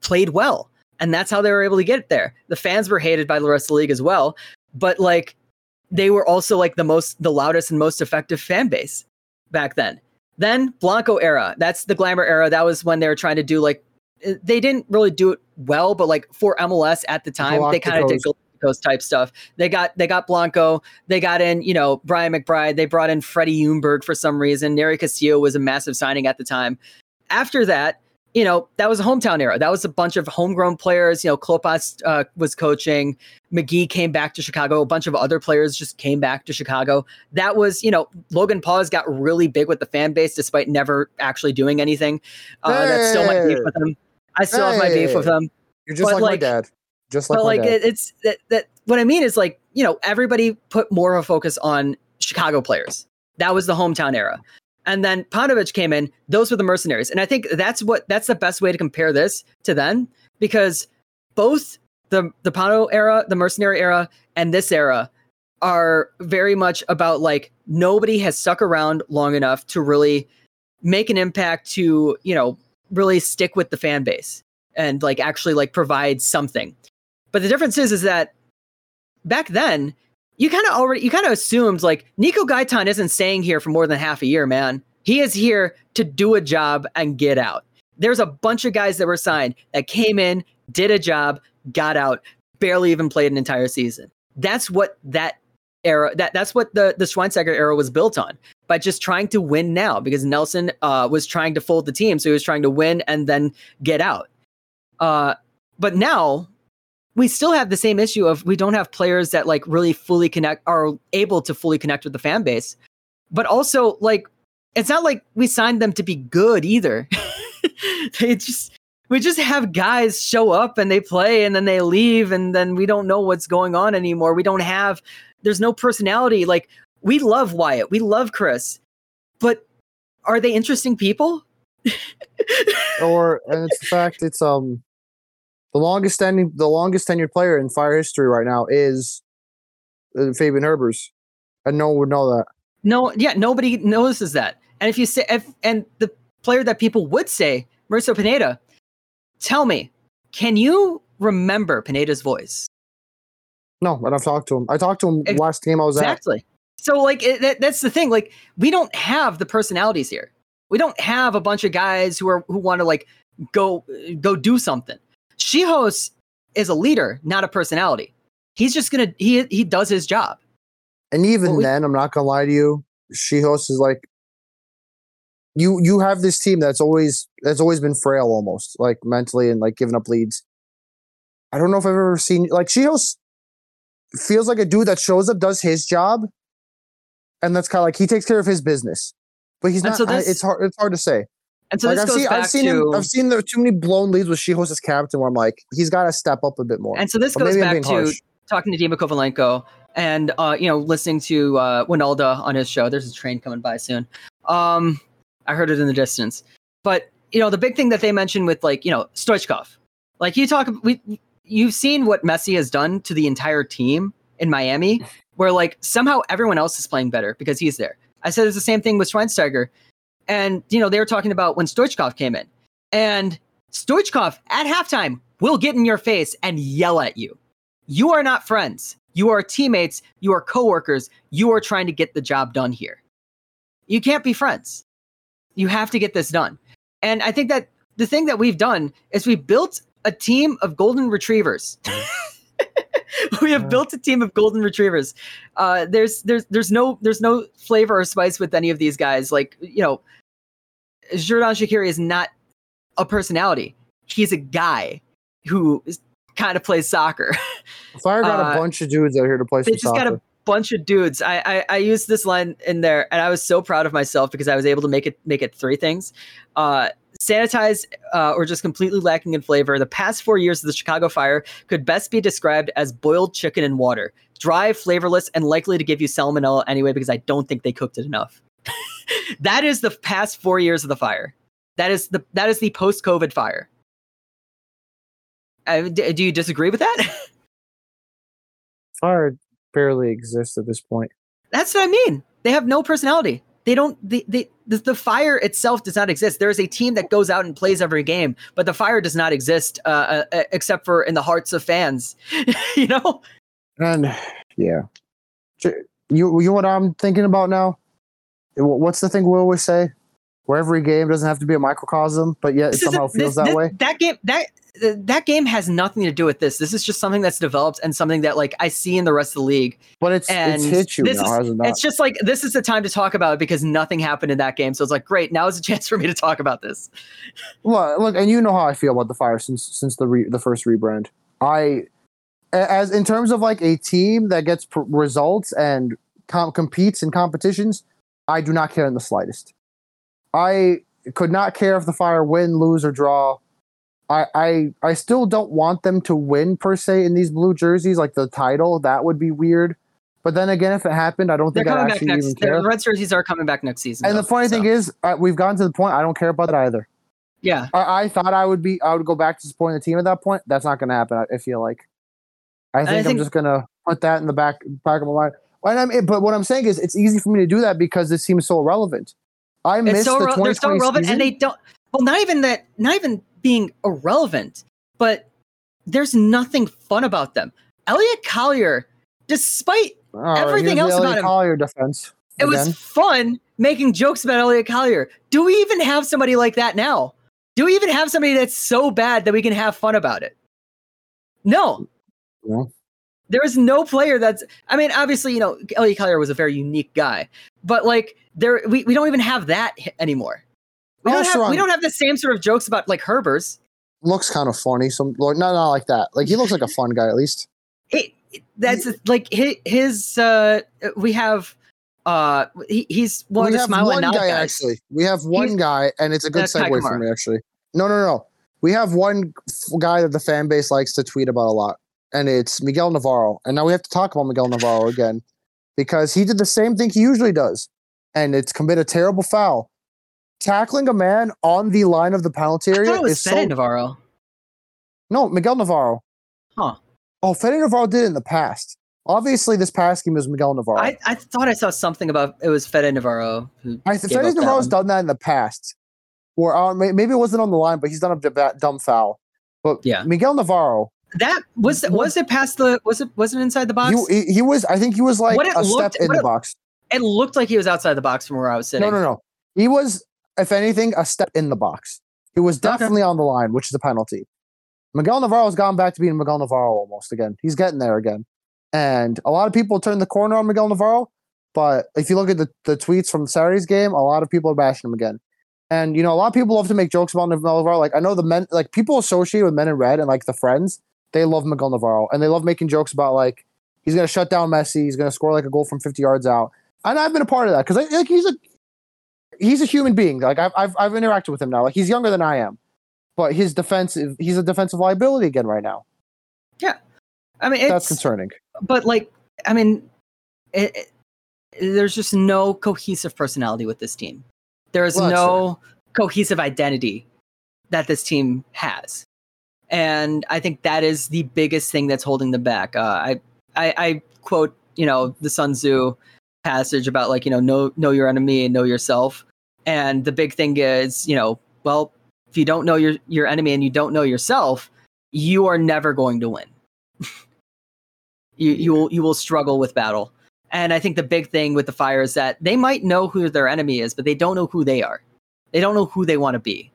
played well, and that's how they were able to get there. The fans were hated by the rest of the league as well, but like they were also like the most the loudest and most effective fan base back then. Then Blanco era, that's the glamour era. That was when they were trying to do like they didn't really do it well, but like for MLS at the time, they kind of did Galacticos type stuff. They got they got Blanco, they got in, you know, Brian McBride, they brought in Freddie Ljungberg for some reason. Nery Castillo was a massive signing at the time. After that, you know, that was a hometown era. That was a bunch of homegrown players. You know, Klopas uh, was coaching. Magee came back to Chicago. A bunch of other players just came back to Chicago. That was, you know, Logan Pause got really big with the fan base despite never actually doing anything. Uh, That's still my beef with him. I still hey. have my beef with them. You're just like, like, my dad. Just like but like it, it's that, that what I mean is like, you know, everybody put more of a focus on Chicago players. That was the hometown era. And then Paunovic came in, those were the mercenaries. And I think that's what that's the best way to compare this to then because both the the Pano era, the mercenary era, and this era are very much about like nobody has stuck around long enough to really make an impact to, you know, really stick with the fan base and like actually like provide something. But the difference is is that back then you kind of already you kind of assumed like Nico Gaitan isn't staying here for more than half a year, man. He is here to do a job and get out. There's a bunch of guys that were signed that came in, did a job, got out, barely even played an entire season. That's what that era that that's what the the Schweinsteiger era was built on by just trying to win now because Nelson uh, was trying to fold the team, so he was trying to win and then get out. Uh, but now we still have the same issue of we don't have players that like really fully connect are able to fully connect with the fan base. But also like it's not like we signed them to be good either. They just we just have guys show up and they play and then they leave and then we don't know what's going on anymore. We don't have there's no personality. Like we love wyatt we love chris but are they interesting people or and it's the fact it's um the longest standing, the longest tenured player in Fire history right now is uh, Fabian Herbers, and no one would know that. No, yeah, nobody notices that. And if you say, if, and the player that people would say, Mauricio Pineda, tell me, can you remember Pineda's voice? No, but I've talked to him. I talked to him last game I was exactly. at. Exactly. So, like, it, that, that's the thing. Like, we don't have the personalities here. We don't have a bunch of guys who are who want to like go go do something. Czichos is a leader, not a personality. He's just gonna he he does his job. And even we, then, I'm not gonna lie to you, Czichos is like you you have this team that's always that's always been frail almost, like mentally and like giving up leads. I don't know if I've ever seen like Czichos feels like a dude that shows up, does his job, and that's kind of like he takes care of his business. But he's not. So this, I, it's hard. It's hard to say. And so like this I've back I've seen to, him. I've seen there too many blown leads with Czichos as captain. Where I'm like, he's got to step up a bit more. And so this but goes back to harsh. talking to Dema Kovalenko and uh, you know listening to uh, Wynalda on his show. There's a train coming by soon. Um, I heard it in the distance. But you know the big thing that they mentioned with like you know Stoichkov, like you talk we you've seen what Messi has done to the entire team in Miami, where like somehow everyone else is playing better because he's there. I said it's the same thing with Schweinsteiger. And, you know, they were talking about when Stoichkov came in. And Stoichkov at halftime will get in your face and yell at you. You are not friends. You are teammates. You are coworkers. You are trying to get the job done here. You can't be friends. You have to get this done. And I think that the thing that we've done is we built a team of golden retrievers. we have built a team of golden retrievers. Uh, there's there's there's no there's no flavor or spice with any of these guys. Like you know, Xherdan Shaqiri is not a personality. He's a guy who kind of plays soccer. Fire got uh, a bunch of dudes out here to play they just soccer. got a bunch of dudes. I, I, I used this line in there, and I was so proud of myself because I was able to make it make it three things. Uh, sanitized uh, or just completely lacking in flavor. The past four years of the Chicago Fire could best be described as boiled chicken in water, dry, flavorless, and likely to give you salmonella anyway because I don't think they cooked it enough. that is the past four years of the fire. That is the that is the post COVID fire. Uh, d- do you disagree with that? fire barely exists at this point. That's what I mean. They have no personality. They don't. They, they the, the fire itself does not exist. There is a team that goes out and plays every game, but the fire does not exist uh, uh, uh except for in the hearts of fans. you know. And yeah, you you know what I'm thinking about now? What's the thing we always say? where every game doesn't have to be a microcosm, but yet it This somehow feels this- that this- way. That game that that game has nothing to do with this. This is just something that's developed and something that like I see in the rest of the league. But it's and it's hit you this now, is- it? It's just like this is the time to talk about it because nothing happened in that game. So it's like great, now is a chance for me to talk about this. Look, look, and you know how I feel about the Fire since since the re, the first rebrand. I as in terms of like a team that gets pr- results and com- competes in competitions, I do not care in the slightest. I could not care if the Fire win, lose, or draw. I, I I still don't want them to win per se in these blue jerseys, like the title. That would be weird. But then again, if it happened, I don't They're think back actually next. even care. The red jerseys are coming back next season. And the funny so, thing is, uh, we've gotten to the point. I don't care about that either. yeah, I, I thought I would be I would go back to supporting the team at that point. That's not going to happen. I, I feel like. I think, I am just going to put that in the back back of my mind. And I'm, it- but what I'm saying is, it's easy for me to do that because this seems so irrelevant. I missed so the re- 2020 they're so relevant, season. and they don't. Well, not even that. Not even being irrelevant, but there's nothing fun about them. Elliot Collier, despite oh, right, everything else about Elliot him. Collier defense. it was fun making jokes about Elliot Collier. Do we even have somebody like that now? Do we even have somebody that's so bad that we can have fun about it? No. No. There is no player that's I mean, obviously, you know, Elliot Collier was a very unique guy, but like there we, we don't even have that anymore. We don't, have, we don't have the same sort of jokes about like Herbers. looks kind of funny. Some like not not like that. Like he looks like a fun guy at least. It, that's like his, his uh we have uh he, he's one we of the smile one and guy guys. actually. We have one He's- guy, and it's a good segue for me actually. No, no, no. We have one f- guy that the fan base likes to tweet about a lot, and it's Miguel Navarro. And now we have to talk about Miguel Navarro again because he did the same thing he usually does, and it's commit a terrible foul. Tackling a man on the line of the penalty area thought it was is Fede so Navarro. no Miguel Navarro. Huh. Oh, Fede Navarro did it in the past. Obviously, this past game was Miguel Navarro. I, I thought I saw something about it was Fede Navarro. I up Fede Navarro's done that in the past, or uh, maybe it wasn't on the line, but he's done a d- dumb foul. But Yeah. Miguel Navarro, That was was it past the was it was it inside the box? he, he, was. I think he was like a step in the it- box. it looked like he was outside the box from where I was sitting. No, no, no. He was, if anything, a step in the box. He was Okay. definitely on the line, which is a penalty. Miguel Navarro's gone back to being Miguel Navarro almost again. He's getting there again. And a lot of people turn the corner on Miguel Navarro, but if you look at the, the tweets from Saturday's game, a lot of people are bashing him again. And you know, a lot of people love to make jokes about Miguel Navarro. Like I know the men, like people associate with Men in Red and like the friends, they love Miguel Navarro and they love making jokes about like he's gonna shut down Messi, he's gonna score like a goal from 50 yards out. And I've been a part of that because like he's a he's a human being. Like I've, I've I've interacted with him now. Like he's younger than I am, but his defensive he's a defensive liability again right now. Yeah, I mean, it's That's concerning. but like I mean, it, it- there's just no cohesive personality with this team. There is Well, no cohesive identity that this team has, and I think that is the biggest thing that's holding them back. Uh, I, I I quote you know the Sun Tzu passage about like you know know know your enemy and know yourself, and the big thing is you know well if you don't know your your enemy and you don't know yourself, you are never going to win you you will you will struggle with battle. And I think the big thing with the fire is that they might know who their enemy is, but they don't know who they are. They don't know who they want to be.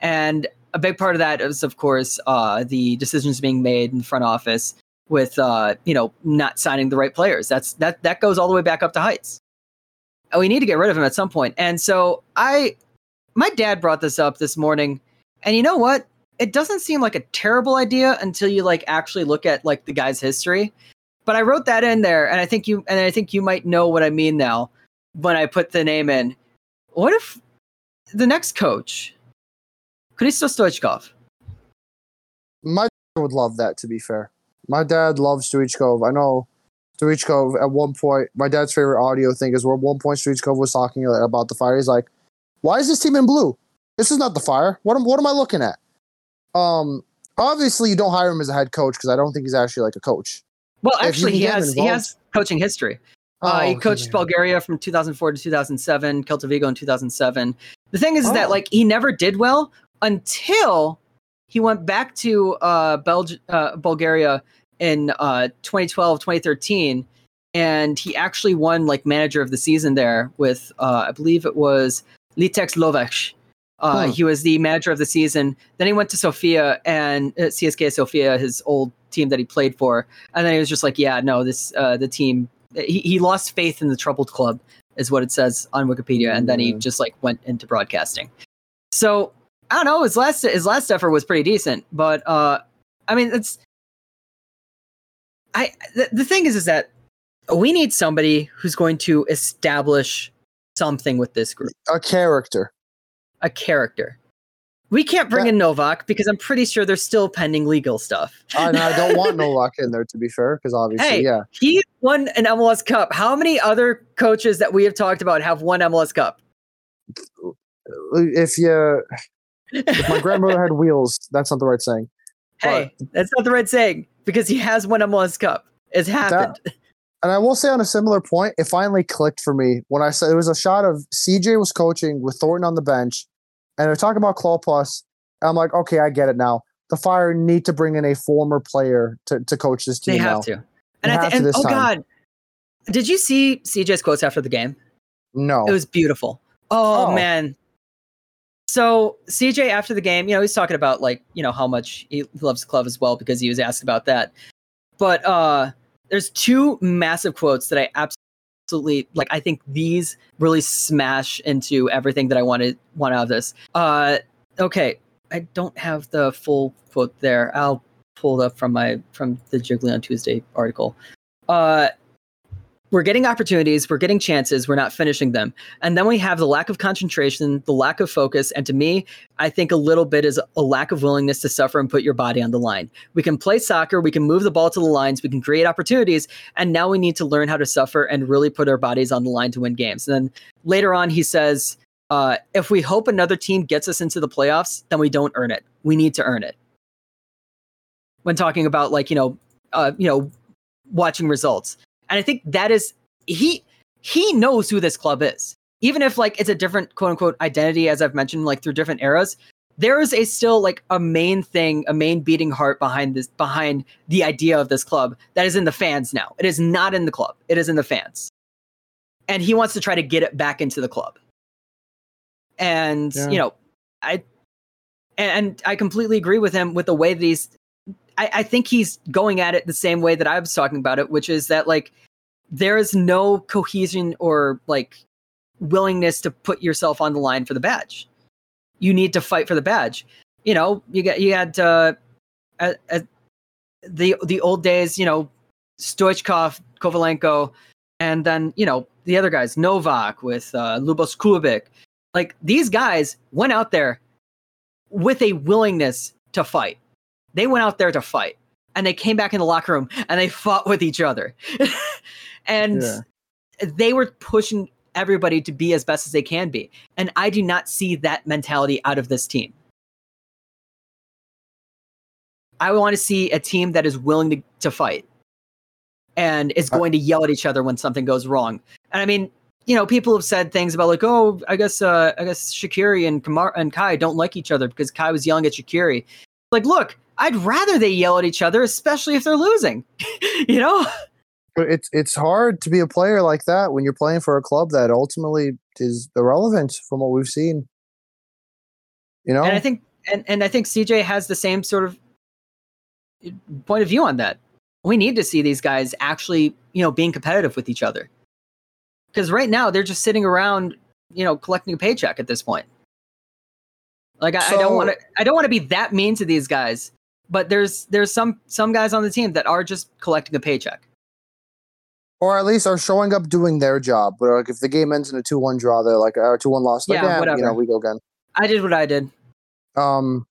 And a big part of that is, of course, uh, the decisions being made in the front office with uh, you know not signing the right players. That's that that goes all the way back up to Heitz. And we need to get rid of him at some point. And so I, my dad brought this up this morning, and you know what? It doesn't seem like a terrible idea until you like actually look at like the guy's history but I wrote that in there, and I think you and I think you might know what I mean now when I put the name in. What if the next coach, Christo Stoichkov? My would love that. To be fair, my dad loves Stoichkov. I know Stoichkov at one point. My dad's favorite audio thing is where at one point Stoichkov was talking about the fire. He's like, "Why is this team in blue? This is not the fire. What am what am I looking at?" Um, obviously you don't hire him as a head coach because I don't think he's actually like a coach. Well, If actually, he has he has coaching history. Uh, he Oh, coached yeah. Bulgaria from 2004 to 2007, Celta Vigo in 2007. The thing is that Oh. like he never did well until he went back to uh, Belg- uh, Bulgaria in uh, 2012, 2013, and he actually won like manager of the season there with uh, I believe it was Litex Lovech. Uh, Hmm. He was the manager of the season. Then he went to Sofia and uh, CSKA Sofia, his old team that he played for. And then he was just like, yeah, no, this uh, the team. He, he lost faith in the troubled club, is what it says on Wikipedia, and then he Mm. just like went into broadcasting. So I don't know. His last his last effort was pretty decent, but uh, I mean, it's I the, the thing is is that we need somebody who's going to establish something with this group, A character. a character. We can't bring in Nowak because I'm pretty sure there's still pending legal stuff. And I don't want Nowak in there to be fair, because obviously, Hey. yeah. He won an MLS Cup. How many other coaches that we have talked about have won MLS Cup? If you, if my grandmother had wheels, that's not the right saying. Hey, that's not the right saying because he has won MLS Cup. It's happened. And I will say on a similar point, it finally clicked for me when I said it was a shot of CJ was coaching with Thornton on the bench, and they're talking about Klopas. And I'm like, okay, I get it now. The Fire need to bring in a former player to, to coach this team they have now. to. They And, I have thi- to and oh time. god, did you see CJ's quotes after the game? No, It was beautiful. Oh, Oh. man. So CJ after the game, you know, he's talking about like, you know, how much he loves the club as well because he was asked about that. But uh there's two massive quotes that I absolutely like. I think these really smash into everything that I wanted want out of this. Uh okay. I don't have the full quote there. I'll pull it up from my from the Jiggly on Tuesday article. Uh we're getting opportunities, we're getting chances, we're not finishing them. And then we have the lack of concentration, the lack of focus, and to me, I think a little bit is a lack of willingness to suffer and put your body on the line. We can play soccer, we can move the ball to the lines, we can create opportunities, and now we need to learn how to suffer and really put our bodies on the line to win games. And then later on, he says, uh, if we hope another team gets us into the playoffs, then we don't earn it. We need to earn it. When talking about like, you know, uh, you know, watching results. And I think that is he he knows who this club is. Even if like it's a different quote unquote identity, as I've mentioned, like through different eras, there is a still like a main thing, a main beating heart behind this behind the idea of this club that is in the fans now. It is not in the club. It is in the fans. And he wants to try to get it back into the club. And Yeah. you know, I and, and I completely agree with him with the way that he's I, I think he's going at it the same way that I was talking about it, which is that like there is no cohesion or like willingness to put yourself on the line for the badge. You need to fight for the badge. You know, you got you had uh, at, at the the old days. You know, Stoichkov, Kovalenko, and then you know the other guys, Nowak with uh, Lubos Kubik. Like these guys went out there with a willingness to fight. They went out there to fight, and they came back in the locker room and they fought with each other. and Yeah. they were pushing everybody to be as best as they can be. And I do not see that mentality out of this team. I want to see a team that is willing to, to fight and is going to yell at each other when something goes wrong. And I mean, you know, people have said things about like, oh, I guess, uh, I guess Shaqiri and Kamar and Kai don't like each other because Kai was yelling at Shaqiri. Like, look, I'd rather they yell at each other, especially if they're losing. you know? But it's it's hard to be a player like that when you're playing for a club that ultimately is irrelevant from what we've seen. You know, and I think and, and I think CJ has the same sort of eh, point of view on that. We need to see these guys actually, you know, being competitive with each other. Because right now they're just sitting around, you know, collecting a paycheck at this point. Like I, I don't want to I don't want to be that mean to these guys, but there's there's some some guys on the team that are just collecting a paycheck. or at least are showing up doing their job. But like if the game ends in a two-one draw, they're like, "Or two-one loss." Like, Yeah, yeah, you know, we go again. I did what I did. Um,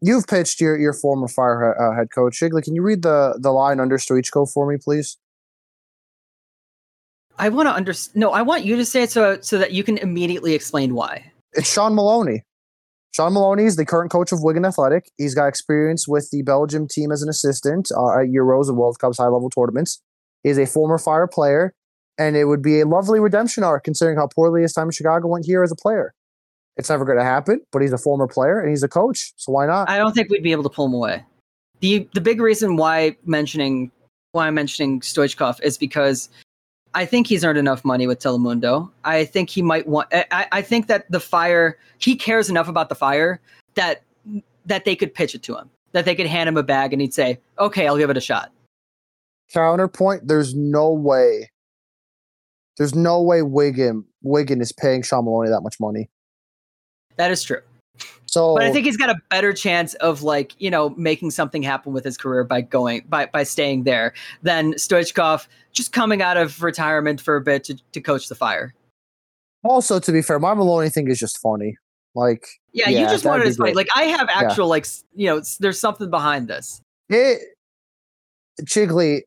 you've pitched your your former fire uh, head coach Shigley. Can you read the the line under Stoichko for me, please? I want to understand. No, I want you to say it so so that you can immediately explain why. It's Shaun Maloney. Shaun Maloney is the current coach of Wigan Athletic. He's got experience with the Belgium team as an assistant uh, at Euros and World Cups high level tournaments. He's a former Fire player, and it would be a lovely redemption arc considering how poorly his time in Chicago went here as a player. It's never going to happen, but he's a former player and he's a coach, so why not? I don't think we'd be able to pull him away. the The big reason why mentioning why I'm mentioning Stoichkov is because I think he's earned enough money with Telemundo. I think he might want. I, I think that the fire. He cares enough about the fire that that they could pitch it to him. That they could hand him a bag and he'd say, "Okay, I'll give it a shot." Counterpoint: There's no way. There's no way Wigan Wigan is paying Shaun Maloney that much money. That is true. So, But I think he's got a better chance of like, you know, making something happen with his career by going by by staying there than Stoichkov just coming out of retirement for a bit to, to coach the fire. also to be fair, my Maloney thing is just funny. Like, Yeah, you just wanted to fight. Like I have actual like you know, there's something behind this. it. Chigley,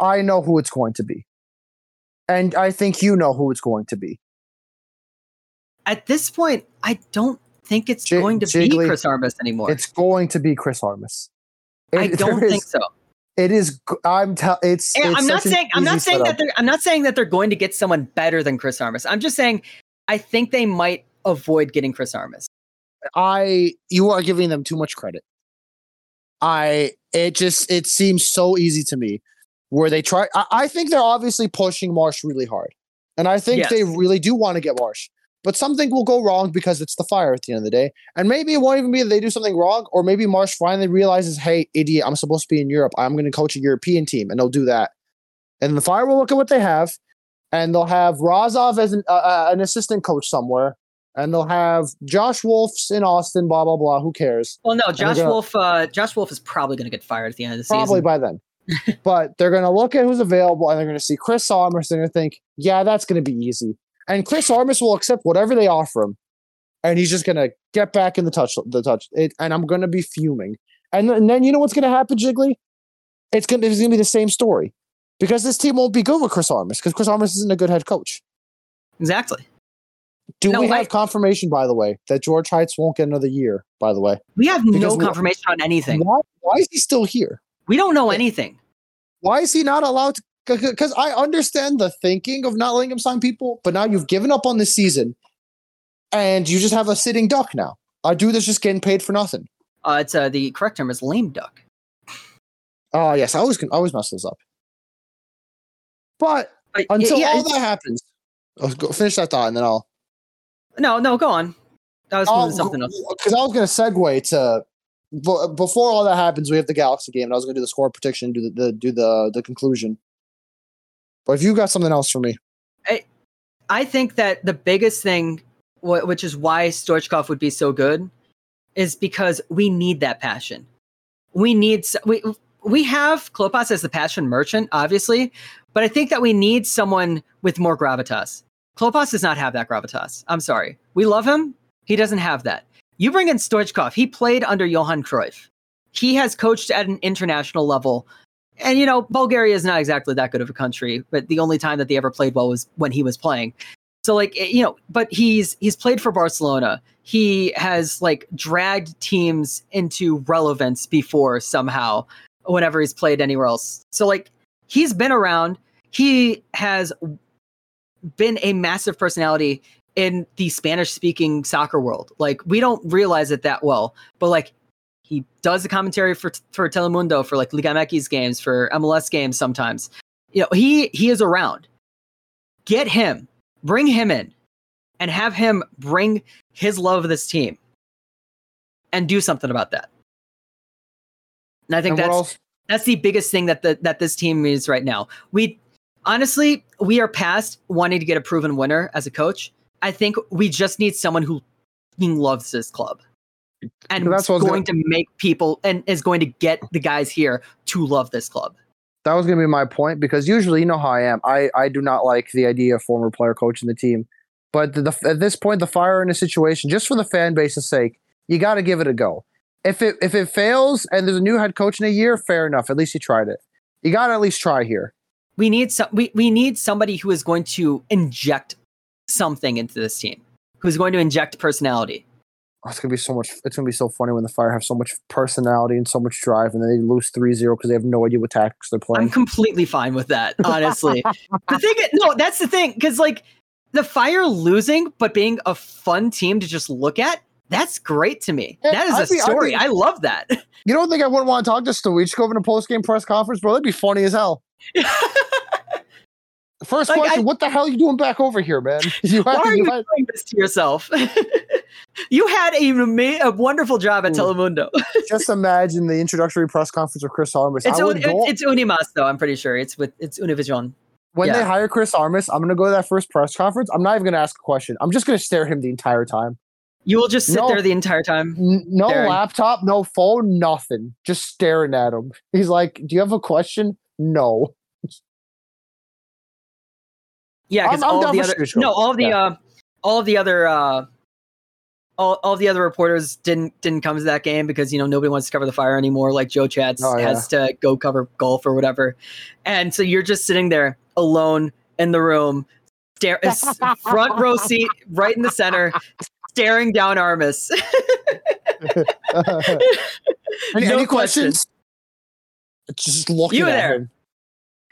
I know who it's going to be, and I think you know who it's going to be. At this point, I don't think it's Jig- going to Jiggly, be Chris Armas anymore. It's going to be Chris Armas. I don't there think so. It is. I'm. Tell. It's. It's I'm not saying I'm not saying that they're I'm not saying that they're going to get someone better than Chris Armas. I'm just saying I think they might avoid getting Chris Armas. I you are giving them too much credit. I it just it seems so easy to me where they try I, I think they're obviously pushing Marsch really hard. And I think they really do want to get Marsch. But something will go wrong because it's the fire at the end of the day. And maybe it won't even be that they do something wrong, or maybe Marsch finally realizes, hey, idiot, I'm supposed to be in Europe. I'm going to coach a European team, and they'll do that. And the fire will look at what they have, and they'll have Razov as an, uh, uh, an assistant coach somewhere, and they'll have Josh Wolff's in Austin, blah, blah, blah. Who cares? Well, no, Josh gonna- Wolff. Uh, Josh Wolff is probably going to get fired at the end of the Probably season. Probably by then. but they're going to look at who's available and they're going to see Chris Armas. They're going to think, yeah, that's going to be easy. And Chris Armas will accept whatever they offer him. And he's just going to get back in the touch. The touch. It, and I'm going to be fuming. And, th- and then you know what's going to happen, Jiggly? It's going to it's to be the same story. Because this team won't be good with Chris Armas because Chris Armas isn't a good head coach. exactly. Do No, we have I- confirmation, by the way, that Georg Heitz won't get another year, by the way? We have Because no confirmation on anything. Why, why is he still here? We don't know anything. Why is he not allowed to? Because I understand the thinking of not letting him sign people, but now you've given up on this season, and you just have a sitting duck now. A dude that's just getting paid for nothing. Uh, it's uh, the correct term is lame duck. Oh yes, I always can always mess those up. But But, until yeah, all that happens, oh, go, finish that thought, and then I'll. no, no, go on. I was to something else. Because I was going to segue to before all that happens, we have the Galaxy game, and I was going to do the score prediction, do the, the do the the conclusion. But if you got something else for me, I I think that the biggest thing, wh- which is why Stoichkov would be so good, is because we need that passion. We need we we have Klopas as the passion merchant, obviously, but I think that we need someone with more gravitas. Klopas does not have that gravitas. I'm sorry. We love him. He doesn't have that. You bring in Stoichkov. He played under Johan Cruyff. He has coached at an international level. And you know, Bulgaria is not exactly that good of a country, but the only time that they ever played well was when he was playing. So like, eh, you know, but he's he's played for Barcelona. He has like dragged teams into relevance before somehow whenever he's played anywhere else. So like he's been around. He has been a massive personality in the Spanish speaking soccer world. Like we don't realize it that well, but like he does the commentary for for Telemundo for like Liga MX games, for MLS games sometimes. You know, he he is around. Get him, bring him in, and have him bring his love of this team and do something about that. And I think and that's else? that's the biggest thing that the, that this team is right now. We honestly we are past wanting to get a proven winner as a coach. I think we just need someone who loves this club and That's is what I was going to make people and is going to get the guys here to love this club. that was going to be my point because usually you know how I am. I I do not like the idea of former player coaching the team, but the, the, at this point, the fire in a situation just for the fan base's sake, you got to give it a go. If it if it fails and there's a new head coach in a year, fair enough. At least you tried it. You got to at least try here. We need some we, we need somebody who is going to inject something into this team. Who's going to inject personality. Oh, it's gonna be so much. It's gonna be so funny when the Fire have so much personality and so much drive, and then they lose 3-0 because they have no idea what tactics they're playing. I'm completely fine with that, honestly. the thing, no, that's the thing, because like the Fire losing, but being a fun team to just look at, that's great to me. Yeah, that is I'd a be- story. be- I love that. You don't think I wouldn't want to talk to Stoichkov in a post game press conference, bro? That'd be funny as hell. First Like, question: I- What the hell are you doing back over here, man? You Why had, are you you had- doing this to yourself? you had a, a wonderful job at. Telemundo. just imagine the introductory press conference with Chris Armas. It's un- go, it's Unimas though. I'm pretty sure it's with it's Univision. when they hire Chris Armas, I'm gonna go to that first press conference. I'm not even gonna ask a question. I'm just gonna stare at him the entire time. You will just sit No. there the entire time. N- no Staring. laptop, no phone, nothing. Just staring at him. He's like, "Do you have a question?" No. Yeah, because I'm- I'm all down the other Shishko. no, all of the Yeah. uh, all of the other uh, all, all of the other reporters didn't didn't come to that game because you know nobody wants to cover the fire anymore. Like Joe Chats Oh, yeah. has to go cover golf or whatever, and so you're just sitting there alone in the room, stare s- front row seat, right in the center, staring down Armas. any, No any question. questions? Just looking You at there. him.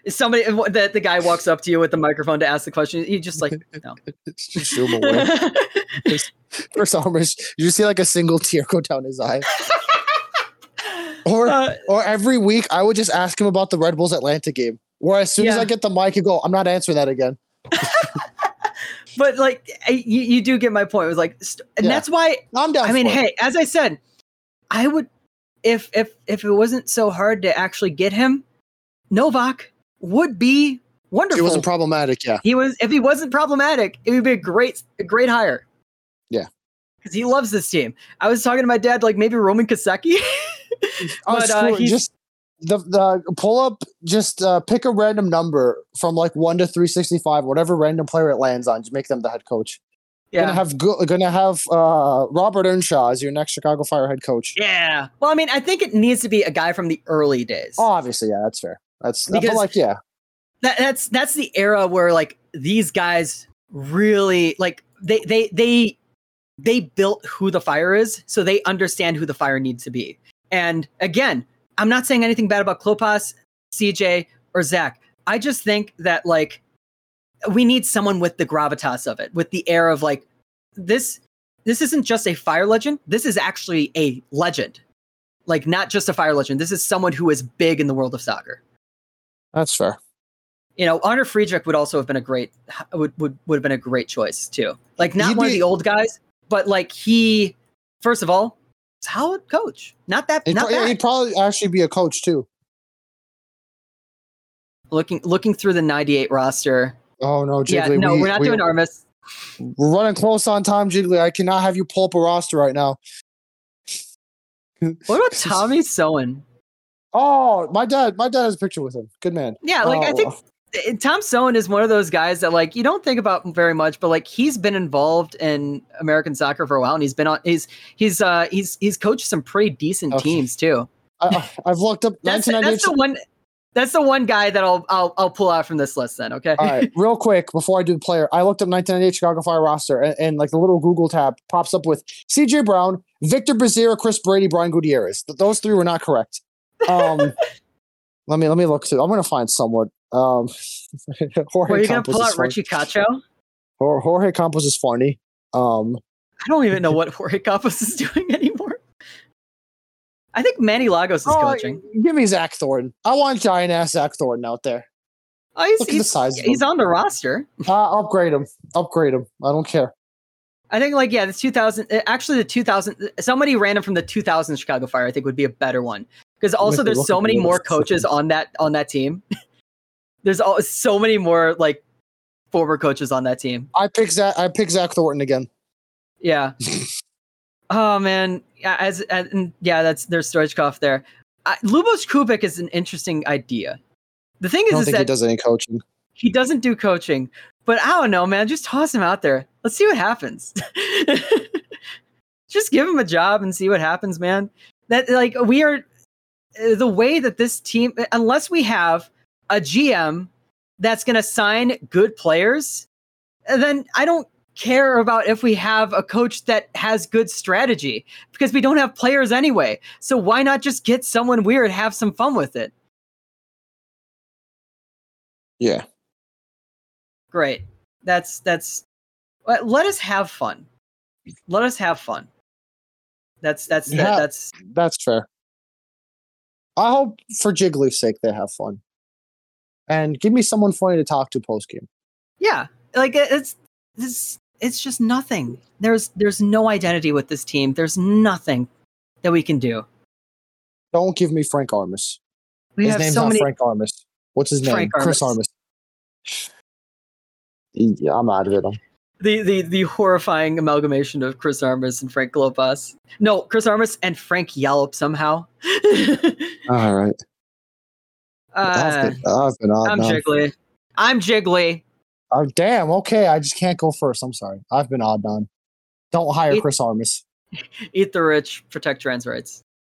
Somebody the, the guy walks up to you with the microphone to ask the question. You just like no. Just him away. Armas, you see like a single tear go down his eye. Or Uh, or every week I would just ask him about the Red Bulls Atlanta game. Where as soon as I get the mic, you go, I'm not answering that again. but like I- you, you do get my point. It was like, st- and Yeah. that's why I'm down. I mean, for it. hey, as I said, I would if if if it wasn't so hard to actually get him, Nowak would be wonderful. It wasn't problematic. Yeah. he was if he wasn't problematic, it would be a great a great hire. Yeah. Because he loves this team. I was talking to my dad, like maybe Roman Kosecki. Oh, but, uh, he's- just the the pull up. Just uh, pick a random number from like one to three sixty five, whatever random player it lands on. Just make them the head coach. Gonna yeah. have go- gonna have uh, Robert Earnshaw as your next Chicago Fire head coach. Yeah. Well, I mean, I think it needs to be a guy from the early days. Oh, obviously, yeah, that's fair. That's Because- like, yeah, that, that's that's the era where like these guys really like they they they they built who the fire is so they understand who the fire needs to be. And again i'm not saying anything bad about klopas cj or zach. I just think that like we need someone with the gravitas of it with the air of like this this isn't just a fire legend. This is actually a legend. Like not just a fire legend. This is someone who is big in the world of soccer that's fair. you know, Arne Friedrich would also have been a great would would, would have been a great choice too. Like not He'd one of the old guys, but like he first of all, solid coach. Not that He'd, not pro- bad. he'd probably actually be a coach too. looking looking through the 98 roster. Oh no, Jiggly. yeah, no, we, we, are not we, doing Armas. We're running close on time, Jiggly. I cannot have you pull up a roster right now. What about Tommy Soehn? Oh, my dad. My dad has a picture with him. Good man. Yeah, like I Oh, think uh, Tom Soehn is one of those guys that like you don't think about very much, but like he's been involved in American soccer for a while, and he's been on he's he's uh he's he's coached some pretty decent Okay. teams too. I, I- I've looked up That's, 1998. that's the one. That's the one guy that I'll I'll I'll pull out from this list. Then okay. All right, real quick before I do the player, I looked up 1998 Chicago Fire roster, and, and like the little Google tab pops up with C.J. Brown, Victor Brazier, Chris Brady, Brian Gutierrez. Those three were not correct. Um, let me let me look through. I'm gonna find someone. Um, Jorge Were you gonna pull out. Richie Cacho? Jor- Jorge Campos is funny. Um, I don't even know what Jorge Campos is doing anymore. I think Manny Lagos is oh, coaching. Give me Zach Thornton. I want giant ass Zach Thornton out there. Oh, he's, at the he's, he's on the roster. Uh, upgrade him. Upgrade him. I don't care. I think like yeah, the 2000 uh, actually the 2000 somebody random from the 2000 Chicago Fire I think would be a better one because also me there's look so many more list. coaches on that on that team. there's all, so many more like former coaches on that team. I pick Zach. I pick Zach Thornton again. Yeah. oh man, yeah, as, as and yeah, that's there's Stoichkov there. Uh, Lubos Kubik is an interesting idea. The thing I is, don't is think he that does any coaching. he doesn't do coaching, but I don't know, man. Just toss him out there. Let's see what happens. Just give him a job and see what happens, man. That like we are Uh, the way that this team, unless we have a GM that's going to sign good players, uh, then I don't care about if we have a coach that has good strategy because we don't have players anyway. So why not just get someone weird, have some fun with it? Yeah. great that's that's let let us have fun let us have fun that's that's Yeah. that's That's fair. I hope for Jiggly's sake they have fun. and give me someone funny to talk to post game. Yeah, like it's it's it's just nothing. There's there's no identity with this team. There's nothing that we can do. Don't give me Frank Armas. We his have name's so not many. Frank Armas. What's his name? Frank Chris Armas. Armas. Yeah, I'm out of it. The the the horrifying amalgamation of Chris Armas and Frank Lopas. No, Chris Armas and Frank Yallop somehow. All right. uh, I've been, I've been odd I'm. Jiggly. I'm Jiggly. Oh, damn. Okay, I just can't go first. I'm sorry. I've been odd on. Don't hire It- Chris Armas. Eat the rich, protect trans rights.